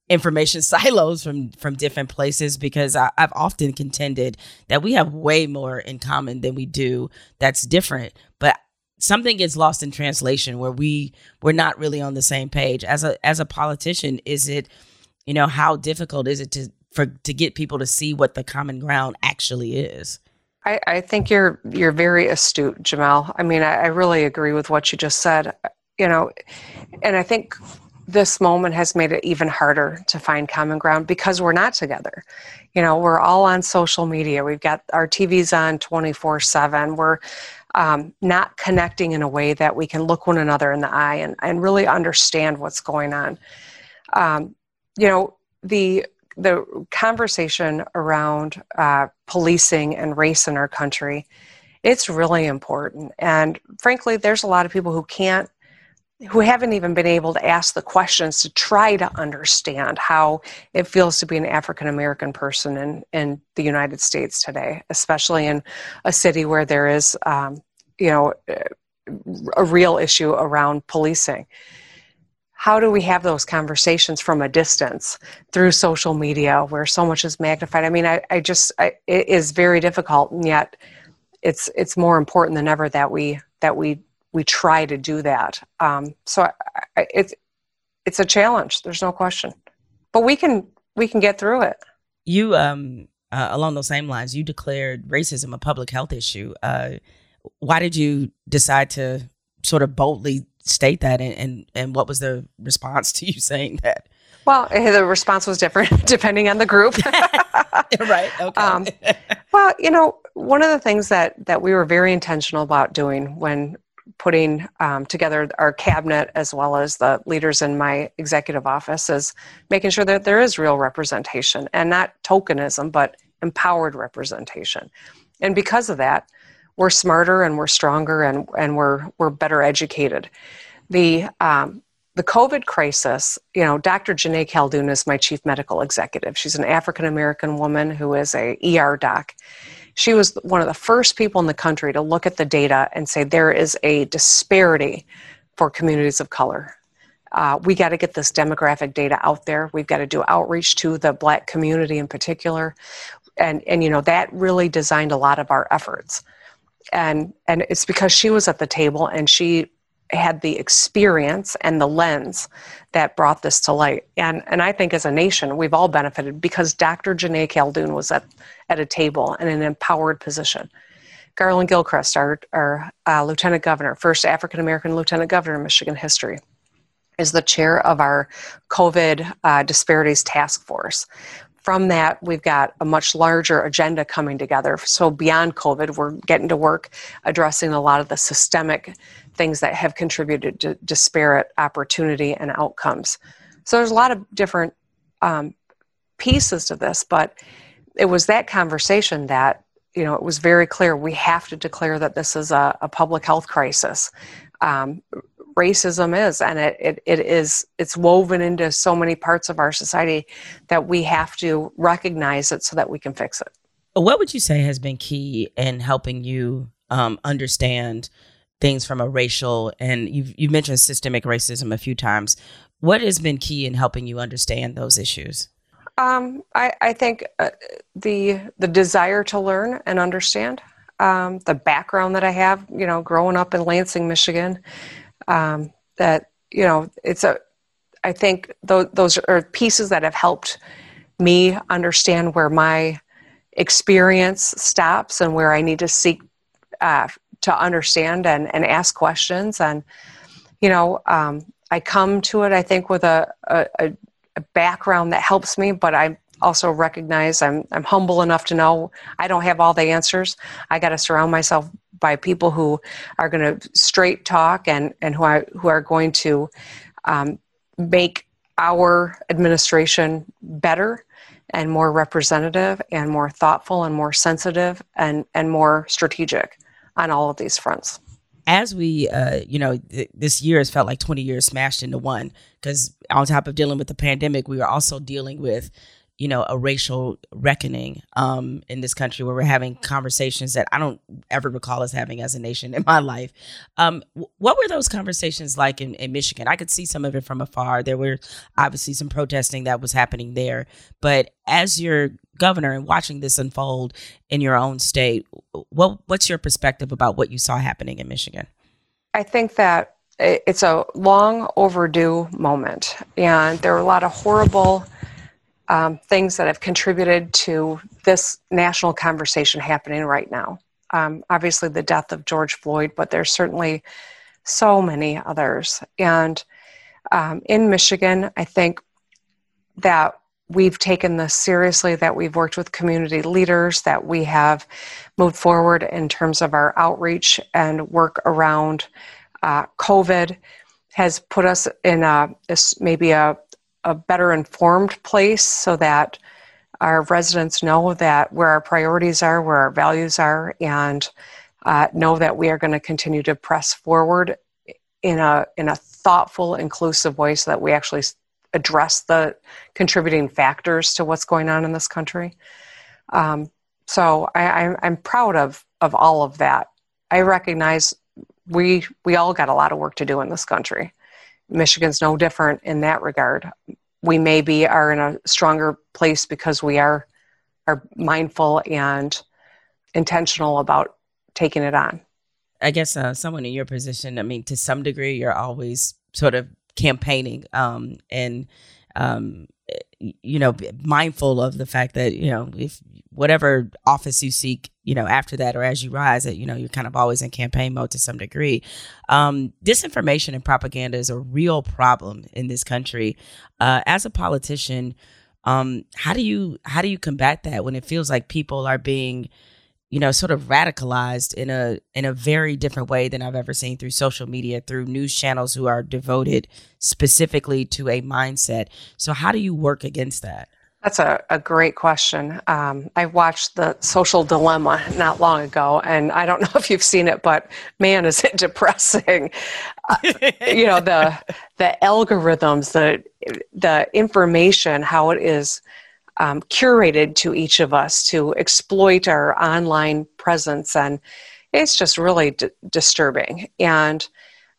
information (laughs) silos from from different places? Because I, have often contended that we have way more in common than we do that's different. But something gets lost in translation where we we're not really on the same page as a as a politician is it you know how difficult is it to for to get people to see what the common ground actually is I, I think you're you're very astute, Jemele. I mean, I, I really agree with what you just said. You know, and I think this moment has made it even harder to find common ground because we're not together. You know, we're all on social media. We've got our TVs on 24 7. We're um, not connecting in a way that we can look one another in the eye and, and really understand what's going on. Um, you know, the the conversation around uh, policing and race in our country, it's really important. And frankly, there's a lot of people who can't, who haven't even been able to ask the questions to try to understand how it feels to be an African American person in, in the United States today, especially in a city where there is, um, you know, a real issue around policing. How do we have those conversations from a distance through social media where so much is magnified? I mean i, I just I, it is very difficult and yet it's it's more important than ever that we that we we try to do that. Um, so I, it's it's a challenge there's no question. But we can we can get through it. You um uh, along those same lines you declared racism a public health issue. Uh, why did you decide to sort of boldly state that and, and, and what was the response to you (laughs) saying that? Well, eh, the response was different (laughs) depending on the group. (laughs) right. Okay. Um, well, you know, one of the things that that we were very intentional about doing when putting um, together our cabinet as well as the leaders in my executive office is making sure that there is real representation and not tokenism, but empowered representation. And because of that, we're smarter and we're stronger and, and we're, we're better educated. The, um, the COVID crisis, you know, Dr. Joneigh Khaldun is my chief medical executive. She's an African American woman who is a ER doc. She was one of the first people in the country to look at the data and say there is a disparity for communities of color. Uh, we got to get this demographic data out there. We've got to do outreach to the black community in particular. And, and you know, that really designed a lot of our efforts and and it's because she was at the table and she had the experience and the lens that brought this to light. And and I think as a nation, we've all benefited because Dr. Joneigh Khaldun was at, at a table in an empowered position. Garlin Gilchrist, our, our uh, lieutenant governor, first African American lieutenant governor in Michigan history, is the chair of our COVID uh, Disparities Task Force. From that, we've got a much larger agenda coming together. So, beyond COVID, we're getting to work addressing a lot of the systemic things that have contributed to disparate opportunity and outcomes. So, there's a lot of different um, pieces to this, but it was that conversation that you know it was very clear we have to declare that this is a, a public health crisis um, racism is and it, it, it is it's woven into so many parts of our society that we have to recognize it so that we can fix it. What would you say has been key in helping you um, understand things from a racial and you've, you've mentioned systemic racism a few times. What has been key in helping you understand those issues? Um, I, I, think uh, the the desire to learn and understand um, the background that I have, you know, growing up in Lansing, Michigan, um, that you know it's a i think th- those are pieces that have helped me understand where my experience stops and where i need to seek uh, to understand and, and ask questions and you know um, i come to it i think with a, a, a background that helps me but i also recognize I'm, I'm humble enough to know I don't have all the answers. I got to surround myself by people who are going to straight talk and, and who, are, who are going to um, make our administration better and more representative and more thoughtful and more sensitive and, and more strategic on all of these fronts. As we uh you know th- this year has felt like 20 years smashed into one because on top of dealing with the pandemic we were also dealing with you know, a racial reckoning um, in this country where we're having conversations that I don't ever recall us having as a nation in my life. Um, what were those conversations like in, in Michigan? I could see some of it from afar. There were obviously some protesting that was happening there. But as your governor and watching this unfold in your own state, what, what's your perspective about what you saw happening in Michigan? I think that it's a long overdue moment. And there are a lot of horrible um, things that have contributed to this national conversation happening right now. Um, obviously, the death of George Floyd, but there's certainly so many others. And um, in Michigan, I think that we've taken this seriously, that we've worked with community leaders, that we have moved forward in terms of our outreach and work around uh, COVID has put us in a, maybe a a better informed place so that our residents know that where our priorities are, where our values are, and uh, know that we are going to continue to press forward in a in a thoughtful, inclusive way, so that we actually address the contributing factors to what's going on in this country. Um, so I, I'm proud of of all of that. I recognize we we all got a lot of work to do in this country. Michigan's no different in that regard. We maybe are in a stronger place because we are are mindful and intentional about taking it on. I guess uh, someone in your position, I mean, to some degree, you're always sort of campaigning um, and um, you know mindful of the fact that you know if whatever office you seek you know after that or as you rise that you know you're kind of always in campaign mode to some degree. Um, disinformation and propaganda is a real problem in this country. Uh, as a politician um, how do you how do you combat that when it feels like people are being you know sort of radicalized in a in a very different way than I've ever seen through social media through news channels who are devoted specifically to a mindset? So how do you work against that that's a, a great question. Um, I watched the Social Dilemma not long ago, and I don't (laughs) know if you've seen it, but man, is it (laughs) depressing! Uh, you know the the algorithms, the the information, how it is um, curated to each of us to exploit our online presence, and it's just really d- disturbing. And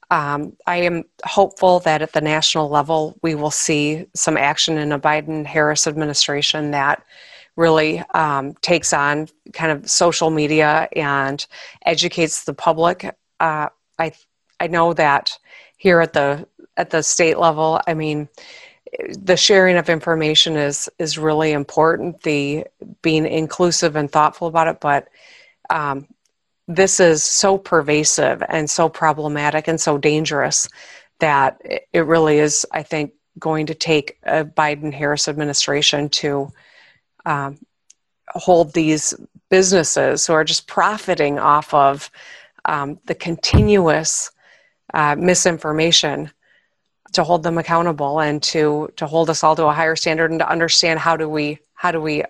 um, I am hopeful that at the national level we will see some action in a Biden Harris administration that really um, takes on kind of social media and educates the public. Uh, I I know that here at the at the state level, I mean, the sharing of information is is really important. The being inclusive and thoughtful about it, but um, this is so pervasive and so problematic and so dangerous that it really is, I think, going to take a Biden Harris administration to um, hold these businesses who are just profiting off of um, the continuous uh, misinformation to hold them accountable and to to hold us all to a higher standard and to understand how do we how do we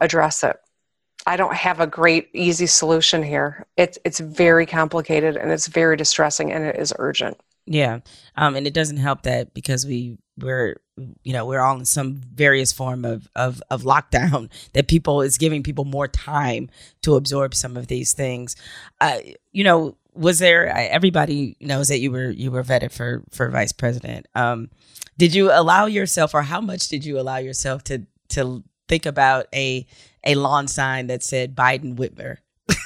address it i don't have a great easy solution here. It's it's very complicated and it's very distressing and it is urgent. Yeah. Um and it doesn't help that because we we're you know we're all in some various form of of of lockdown (laughs) that people is giving people more time to absorb some of these things. Uh you know was there everybody knows that you were you were vetted for for vice president. Um did you allow yourself or how much did you allow yourself to to think about a a lawn sign that said biden whitmer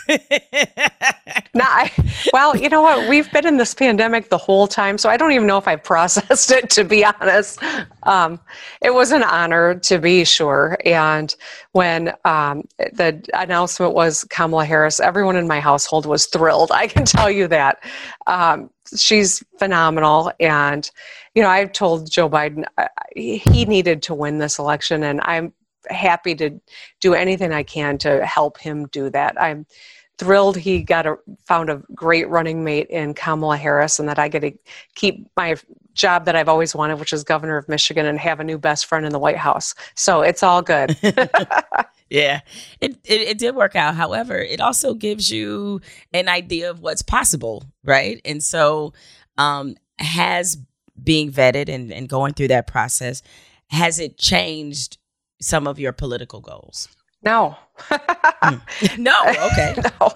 no, I, well, you know what? We've been in this pandemic the whole time, so I don't even know if I've processed it, to be honest. Um, it was an honor, to be sure. And when um, the announcement was Kamala Harris, everyone in my household was thrilled. I can tell you that. Um, she's phenomenal. And, you know, I've told Joe Biden he needed to win this election, and I'm happy to do anything I can to help him do that. I'm thrilled he got a found a great running mate in Kamala Harris and that I get to keep my job that I've always wanted, which is governor of Michigan and have a new best friend in the White House. So it's all good. (laughs) yeah, it, it, it did work out. However, it also gives you an idea of what's possible, right? And so, um, has being vetted and, and going through that process, has it changed some of your political goals? No. mm. (laughs) No. Okay. (laughs) no.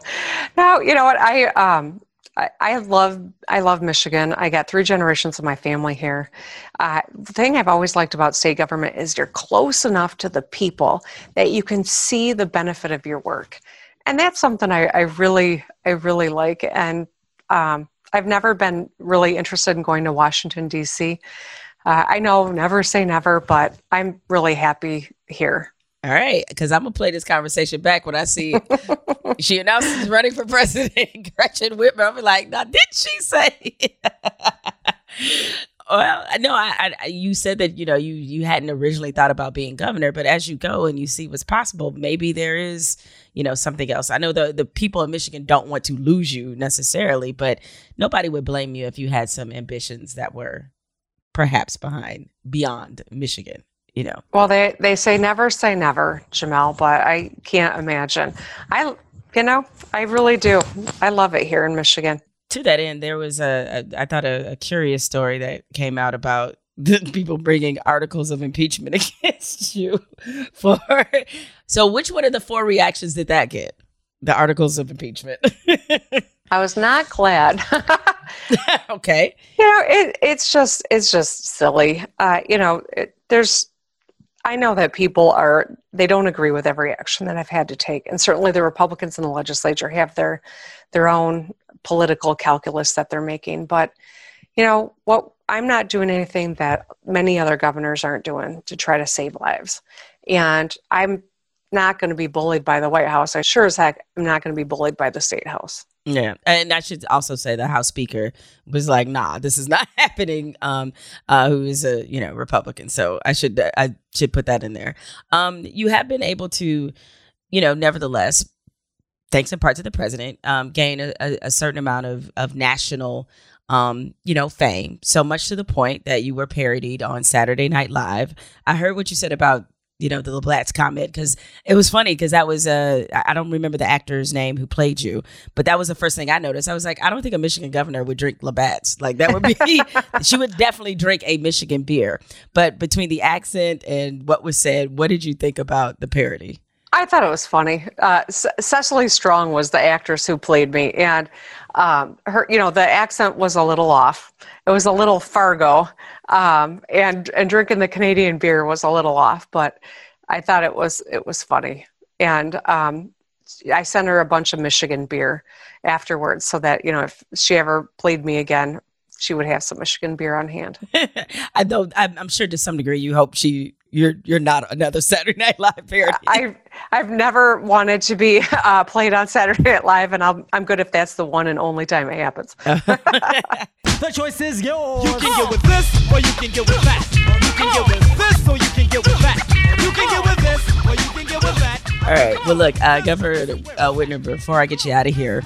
No. You know what? I um. I, I love I love Michigan. I got three generations of my family here. Uh, the thing I've always liked about state government is you're close enough to the people that you can see the benefit of your work, and that's something I, I really I really like. And um, I've never been really interested in going to Washington D.C. Uh, I know never say never, but I'm really happy here. All right, because I'm gonna play this conversation back when I see (laughs) she announces running for president, Gretchen Whitmer. I'll be like, "Now, did she say?" (laughs) well, no, I, I, you said that you know you you hadn't originally thought about being governor, but as you go and you see what's possible, maybe there is you know something else. I know the the people in Michigan don't want to lose you necessarily, but nobody would blame you if you had some ambitions that were perhaps behind beyond Michigan you know. Well, they they say never say never, Jemele, but I can't imagine. I you know, I really do. I love it here in Michigan. To that end, there was a, a I thought a, a curious story that came out about the (laughs) people bringing articles of impeachment (laughs) against you for (laughs) so which one of the four reactions did that get the articles of impeachment i was not glad (laughs) (laughs) okay you know it, it's just it's just silly uh, you know it, there's I know that people are they don't agree with every action that I've had to take, and certainly the Republicans in the legislature have their their own political calculus that they're making. But you know what? I'm not doing anything that many other governors aren't doing to try to save lives, and I'm not going to be bullied by the White House. I sure as heck am not going to be bullied by the State House. Yeah, and I should also say the House Speaker was like, "Nah, this is not (laughs) happening." Um, uh, who is a you know Republican, so I should I should put that in there. Um, you have been able to, you know, nevertheless, thanks in part to the president, um, gain a, a, certain amount of of national um, you know, fame. So much to the point that you were parodied on Saturday Night Live. I heard what you said about you know, the Labatt's comment because it was funny because that was uh I don't remember the actor's name who played you, but that was the first thing I noticed. I was like, I don't think a Michigan governor would drink Labatt's. Like that would be (laughs) (laughs) she would definitely drink a Michigan beer. But between the accent and what was said, what did you think about the parody? I thought it was funny. Uh, C- Cecily Strong was the actress who played me, and um, her, you know, the accent was a little off. It was a little Fargo, um, and and drinking the Canadian beer was a little off. But I thought it was it was funny, and um, I sent her a bunch of Michigan beer afterwards, so that you know if she ever played me again, she would have some Michigan beer on hand. (laughs) I. I'm, I'm, sure to some degree you hope she you're you're not another (laughs) Saturday Night Live parody. I've I've never wanted to be uh, played on Saturday Night Live, and I'm I'm good if that's the one and only time it happens. (laughs) (laughs) The choice is yours. You can get with this, or you can get with that. You can get with this, or you can get with that. You can get with this, or you can get with that. All right. Well, look, uh, Governor uh, Whitmer, before I get you out of here,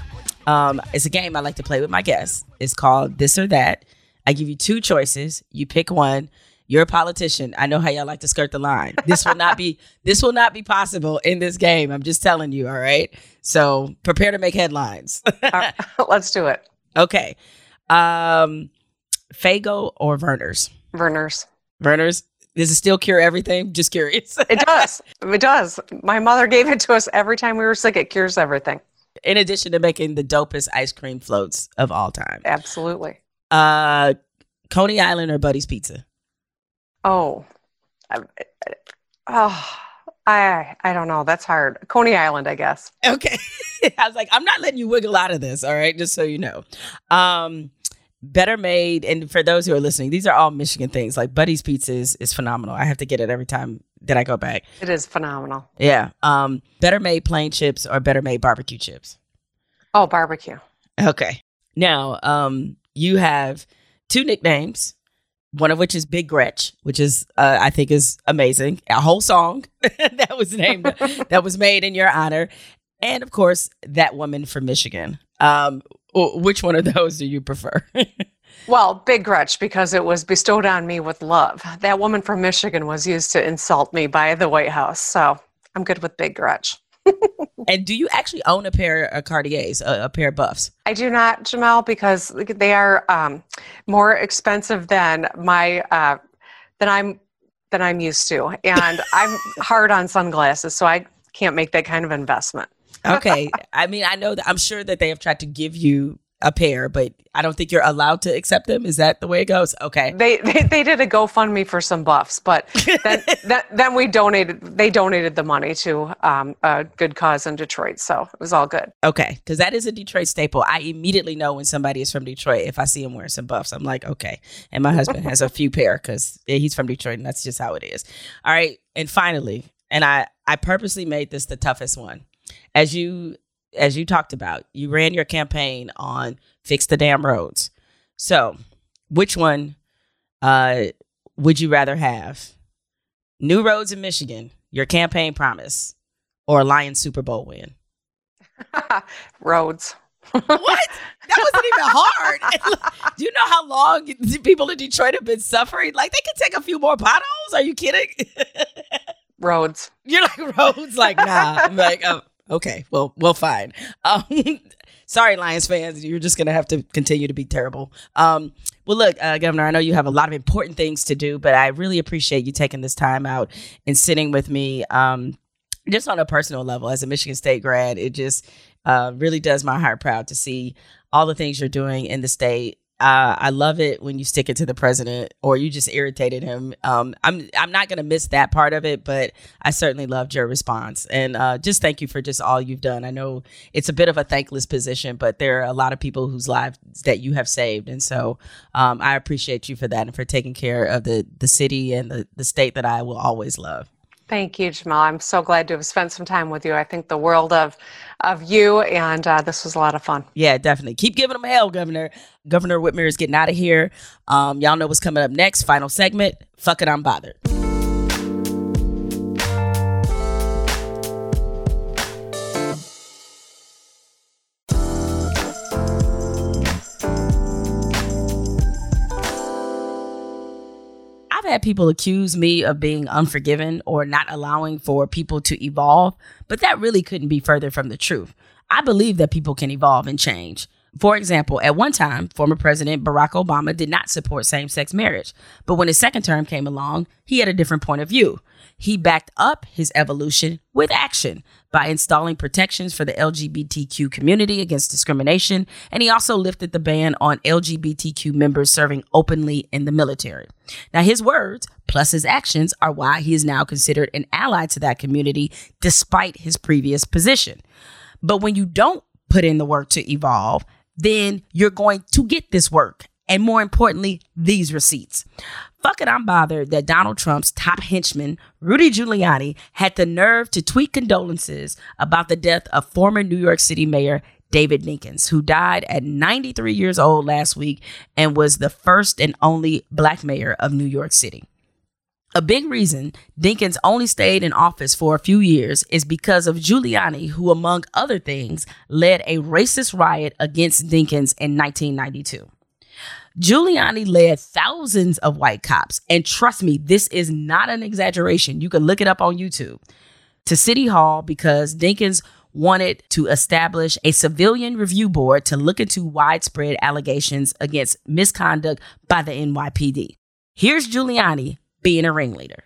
um, it's a game I like to play with my guests. It's called This or That. I give you two choices. You pick one. You're a politician. I know how y'all like to skirt the line. This will not be. (laughs) This will not be possible in this game. I'm just telling you. All right. So prepare to make headlines. (laughs) Right, (laughs) let's do it, okay. Um, Faygo or Vernors? Vernors. Vernors. Does it still cure everything? Just curious. It does. it does. My mother gave it to us every time we were sick. It cures everything. in addition to making the dopest ice cream floats of all time. Absolutely. Uh, Coney Island or Buddy's Pizza? Oh, I, oh, I I don't know. That's hard. Coney Island, I guess. Okay. (laughs) I was like, I'm not letting you wiggle out of this. All right. Just so you know. Um, Better Made, and for those who are listening, these are all Michigan things. Like Buddy's Pizza is, is phenomenal. I have to get it every time that I go back. It is phenomenal. Yeah. Um, Better Made plain chips or Better Made barbecue chips? Oh, barbecue. Okay. Now, um, you have two nicknames, one of which is Big Gretch, which is uh, I think is amazing. A whole song (laughs) that was named that was made in your honor, and of course that woman from Michigan. Um, which one of those do you prefer? (laughs) Well, Big Gretch, because it was bestowed on me with love. That woman from Michigan was used to insult me by the White House. So I'm good with Big Gretch. (laughs) and do you actually own a pair of Cartiers, a, a pair of buffs? I do not, Jemele, because they are um, more expensive than my uh, than I'm than I'm used to, and (laughs) I'm hard on sunglasses, so I can't make that kind of investment. Okay. (laughs) I mean, I know that I'm sure that they have tried to give you a pair, but I don't think you're allowed to accept them. Is that the way it goes? Okay. They they, they did a GoFundMe for some buffs, but then (laughs) then, then we donated. They donated the money to um, a good cause in Detroit, so it was all good. Okay, because that is a Detroit staple. I immediately know when somebody is from Detroit if I see him wearing some buffs. I'm like, okay. And my husband has a few pair because he's from Detroit, and that's just how it is. All right, and finally, and I I purposely made this the toughest one, as you as you talked about. You ran your campaign on fix the damn roads. So, which one uh, would you rather have? New roads in Michigan, your campaign promise, or a Lions Super Bowl win? (laughs) Roads. what? That wasn't even hard. (laughs) Do you know how long people in Detroit have been suffering? Like they could take a few more potholes. Are you kidding? (laughs) Roads. You're like roads. Like nah. I'm like oh, okay. Well, well, fine. Um, (laughs) sorry, Lions fans. You're just gonna have to continue to be terrible. Um, well, look, uh, Governor. I know you have a lot of important things to do, but I really appreciate you taking this time out and sitting with me. Um, just on a personal level, as a Michigan State grad, it just uh, really does my heart proud to see all the things you're doing in the state. Uh, I love it when you stick it to the president or you just irritated him. Um, I'm I'm not gonna miss that part of it, but I certainly loved your response and uh, just thank you for just all you've done. I know it's a bit of a thankless position, but there are a lot of people whose lives that you have saved, and so um, I appreciate you for that and for taking care of the the city and the the state that I will always love. Thank you, Jemele. I'm so glad to have spent some time with you. I think the world of of you, and uh, this was a lot of fun. Yeah, definitely. Keep giving them hell, Governor. Governor Whitmer is getting out of here. Um, y'all know what's coming up next. Final segment. Fuck it, I'm bothered. Had people accuse me of being unforgiving or not allowing for people to evolve, but that really couldn't be further from the truth. I believe that people can evolve and change. For example, at one time, former President Barack Obama did not support same sex marriage, but when his second term came along, he had a different point of view. He backed up his evolution with action by installing protections for the LGBTQ community against discrimination, and he also lifted the ban on LGBTQ members serving openly in the military. Now, his words plus his actions are why he is now considered an ally to that community despite his previous position. But when you don't put in the work to evolve, then you're going to get this work. And more importantly, these receipts. Fuck it, I'm bothered that Donald Trump's top henchman, Rudy Giuliani, had the nerve to tweet condolences about the death of former New York City Mayor David Dinkins, who died at 93 years old last week and was the first and only black mayor of New York City. A big reason Dinkins only stayed in office for a few years is because of Giuliani, who, among other things, led a racist riot against Dinkins in 1992. Giuliani led thousands of white cops, and trust me, this is not an exaggeration. You can look it up on YouTube to City Hall because Dinkins wanted to establish a civilian review board to look into widespread allegations against misconduct by the NYPD. Here's Giuliani being a ringleader.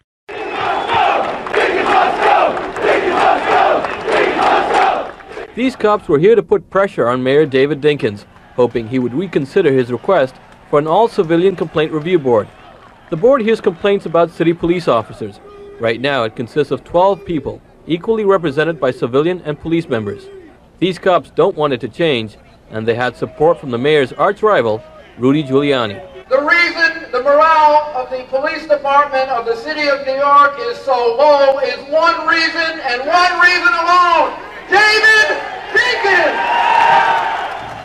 These cops were here to put pressure on Mayor David Dinkins, hoping he would reconsider his request for an all-civilian complaint review board. The board hears complaints about city police officers. Right now, it consists of 12 people, equally represented by civilian and police members. These cops don't want it to change, and they had support from the mayor's arch-rival, Rudy Giuliani. The reason the morale of the police department of the city of New York is so low is one reason and one reason alone. David Dinkins!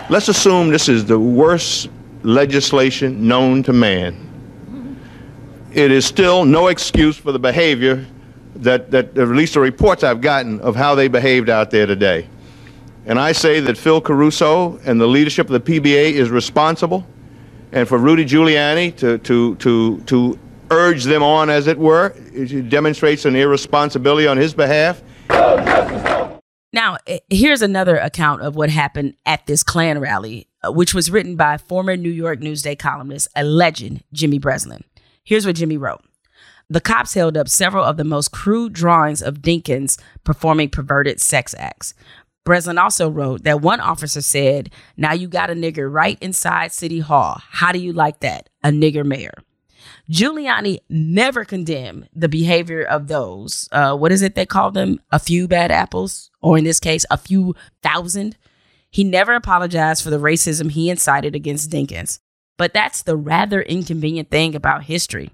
Let's assume this is the worst legislation known to man. It is still no excuse for the behavior that, that at least the reports I've gotten of how they behaved out there today. And I say that Phil Caruso and the leadership of the PBA is responsible, and for Rudy Giuliani to, to, to, to urge them on, as it were, it demonstrates an irresponsibility on his behalf. Now, here's another account of what happened at this Klan rally, uh, which was written by former New York Newsday columnist, a legend, Jimmy Breslin. Here's what Jimmy wrote. The cops held up several of the most crude drawings of Dinkins performing perverted sex acts. Breslin also wrote that one officer said, Now you got a nigger right inside City Hall. How do you like that? A nigger mayor. Giuliani never condemned the behavior of those, uh, what is it they call them? A few bad apples, or in this case, a few thousand. He never apologized for the racism he incited against Dinkins. But that's the rather inconvenient thing about history.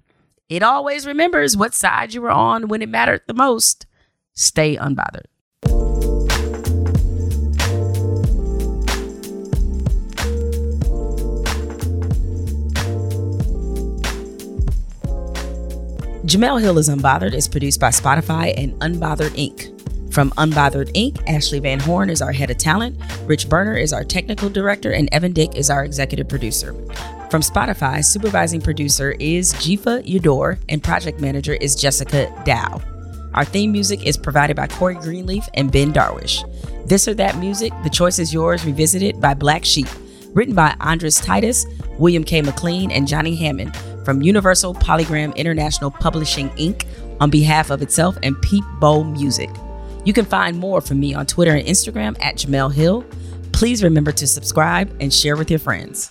It always remembers what side you were on when it mattered the most. Stay unbothered. Jemele Hill is Unbothered is produced by Spotify and Unbothered Inc. From Unbothered Inc., Ashley Van Horn is our head of talent, Rich Berner is our technical director, and Evan Dick is our executive producer. From Spotify, supervising producer is Jifa Yador, and project manager is Jessica Dow. Our theme music is provided by Corey Greenleaf and Ben Darwish. This or That Music, The Choice is Yours, Revisited by Black Sheep, written by Andres Titus, William K. McLean, and Johnny Hammond from Universal Polygram International Publishing Inc. on behalf of itself and Peep Bowl Music. You can find more from me on Twitter and Instagram at Jemele Hill. Please remember to subscribe and share with your friends.